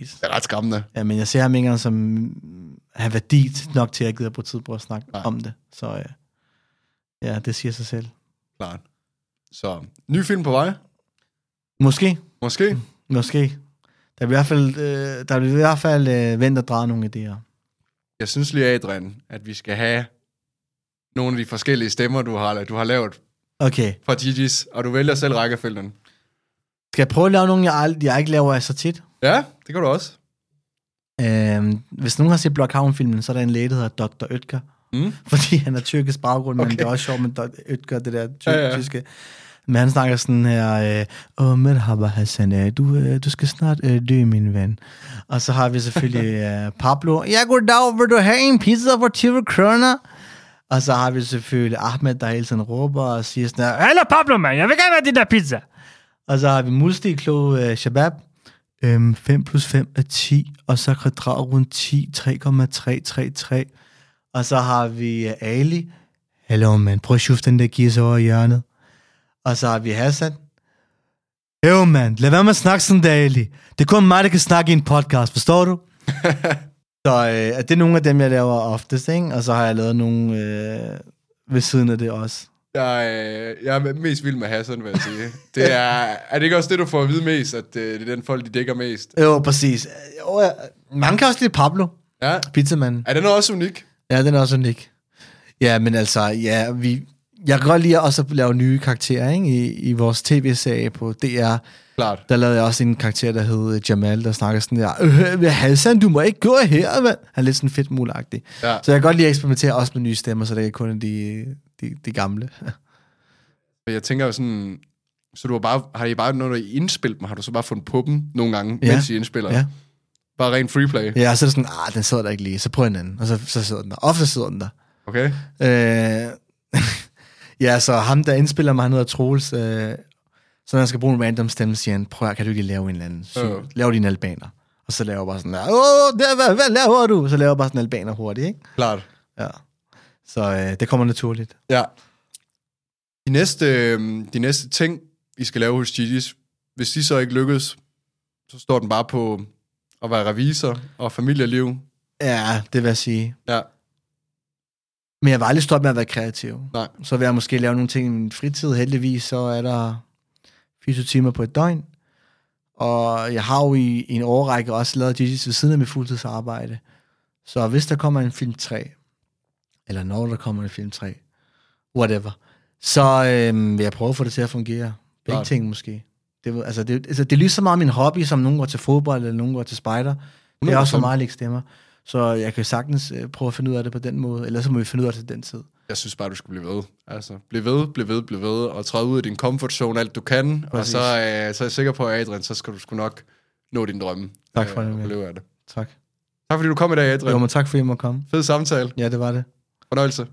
præcis. det er ret skræmmende. Ja, men jeg ser ham ikke engang som mm, har værdi nok til, at jeg gider på tid på at snakke Nej. Om det. Så øh, ja, det siger sig selv. Klart. Så, ny film på vej? Måske, Måske? måske. Der er i hvert fald, øh, der er i hvert fald øh, vendt at dreje nogle idéer. Jeg synes lige, Adrian, at vi skal have nogle af de forskellige stemmer, du har, du har lavet Okay, fra Gigi's, og du vælger selv rækkefølgen. skal jeg prøve at lave nogle, jeg, ald- jeg ikke laver så tit? Ja, det kan du også. Øh, hvis nogen har set Blockhavn-filmen, så er der en læge, der hedder Dr. Øtker. Mm. Fordi han er tyrkisk baggrund, men Okay. det er også sjovt med Dr. Øtker, det der ty- Ja, ja. tyske. Men han snakker sådan her, øh, Åh, merhaba Hassan, øh, du, øh, du skal snart øh, dø, min ven. Og så har vi selvfølgelig øh, Pablo, ja, goddag, vil du have en pizza for 20 kroner? Og så har vi selvfølgelig Ahmed, der hele tiden råber og siger sådan her, Hallo Pablo, man, jeg vil gerne have den der pizza. Og så har vi Musti, Klo, øh, Shabab, Øhm, 5 plus 5 er 10, og så kvadratrund 10, 3,333. Og så har vi uh, Ali. Hallo, man. Prøv at skifte den der gears over i hjørnet. Og så har vi Hassan. Jo, mand. Lad være med at snakke sådan der, Ali. Det er kun mig, der kan snakke i en podcast. Forstår du? så øh, det er nogle af dem, jeg laver oftest, ikke? Og så har jeg lavet nogle øh, ved siden af det også. Jeg, øh, jeg er mest vild med Hassan, vil jeg sige. Det er, er det ikke også det, du får at vide mest, at øh, det er den folk, de dækker mest? Jo, præcis. Jo, ja. Man kan også lide Pablo, Ja. pizzamanden. Er den også unik? Ja, den er også unik. Ja, men altså, ja, vi, jeg kan godt lide også at lave nye karakterer, ikke? I, i vores tv-serie på DR, Klart. der lavede jeg også en karakter, der hed Jamal, der snakker sådan der, øh, Hassan, du må ikke gå her, mand. Han er lidt sådan fedt mulagtig. Ja. Så jeg kan godt lide at eksperimentere også med nye stemmer, så det er ikke kun de, de, de gamle. Jeg tænker jo sådan... Så du har bare, har I bare, når I indspillet dem, har du så bare fundet på dem nogle gange, Ja. mens I indspiller? Ja. Bare ren freeplay? Ja, og så er det sådan, ah, den sidder der ikke lige, så prøv en anden. Og så, så sidder den der. Ofte sidder den der. Okay. Øh, ja, så ham, der indspiller mig, han hedder Troels. Øh, så når han skal bruge en random stemme, siger han, prøv at, kan du ikke lave en eller anden? Så, Øh. Lav dine albaner. Og så laver jeg bare sådan åh, der, hvad, hvad laver du? Så laver jeg bare sådan albaner hurtigt, ikke? Klart. Ja. Så øh, det kommer naturligt. Ja. De næste, øh, de næste ting, I skal lave hos Gigi's, hvis de så ikke lykkes, så står den bare på at være revisor og familieliv. Ja, det vil jeg sige. Ja. Men jeg var aldrig stoppet med at være kreativ. Nej. Så vil jeg måske lave nogle ting i min fritid. Heldigvis så er der 24 timer på et døgn. Og jeg har jo i, i en årrække også lavet Gigi's ved siden af mit fuldtidsarbejde. Så hvis der kommer en film 3, eller når der kommer en film 3, whatever, så øhm, vil jeg prøve at få det til at fungere. Begge Klart. ting måske. Det, altså, det, altså, det er lige så meget min hobby, som nogen går til fodbold, eller nogen går til spejder. Det er også for 100%. mig at lægge stemmer. Så jeg kan sagtens øh, prøve at finde ud af det på den måde, eller så må vi finde ud af det til den tid. Jeg synes bare, du skal blive ved. Altså, bliv ved, bliv ved, bliv ved, og træde ud af din comfort zone alt du kan. Præcis. Og så, øh, så er jeg sikker på, Adrian, så skal du sgu nok nå din drømme. Tak for øh, det, og det. Tak. Tak fordi du kom i dag, Adrian. Jo, men tak fordi jeg måtte komme. Fed samtale. Ja, det var det. Oder willst?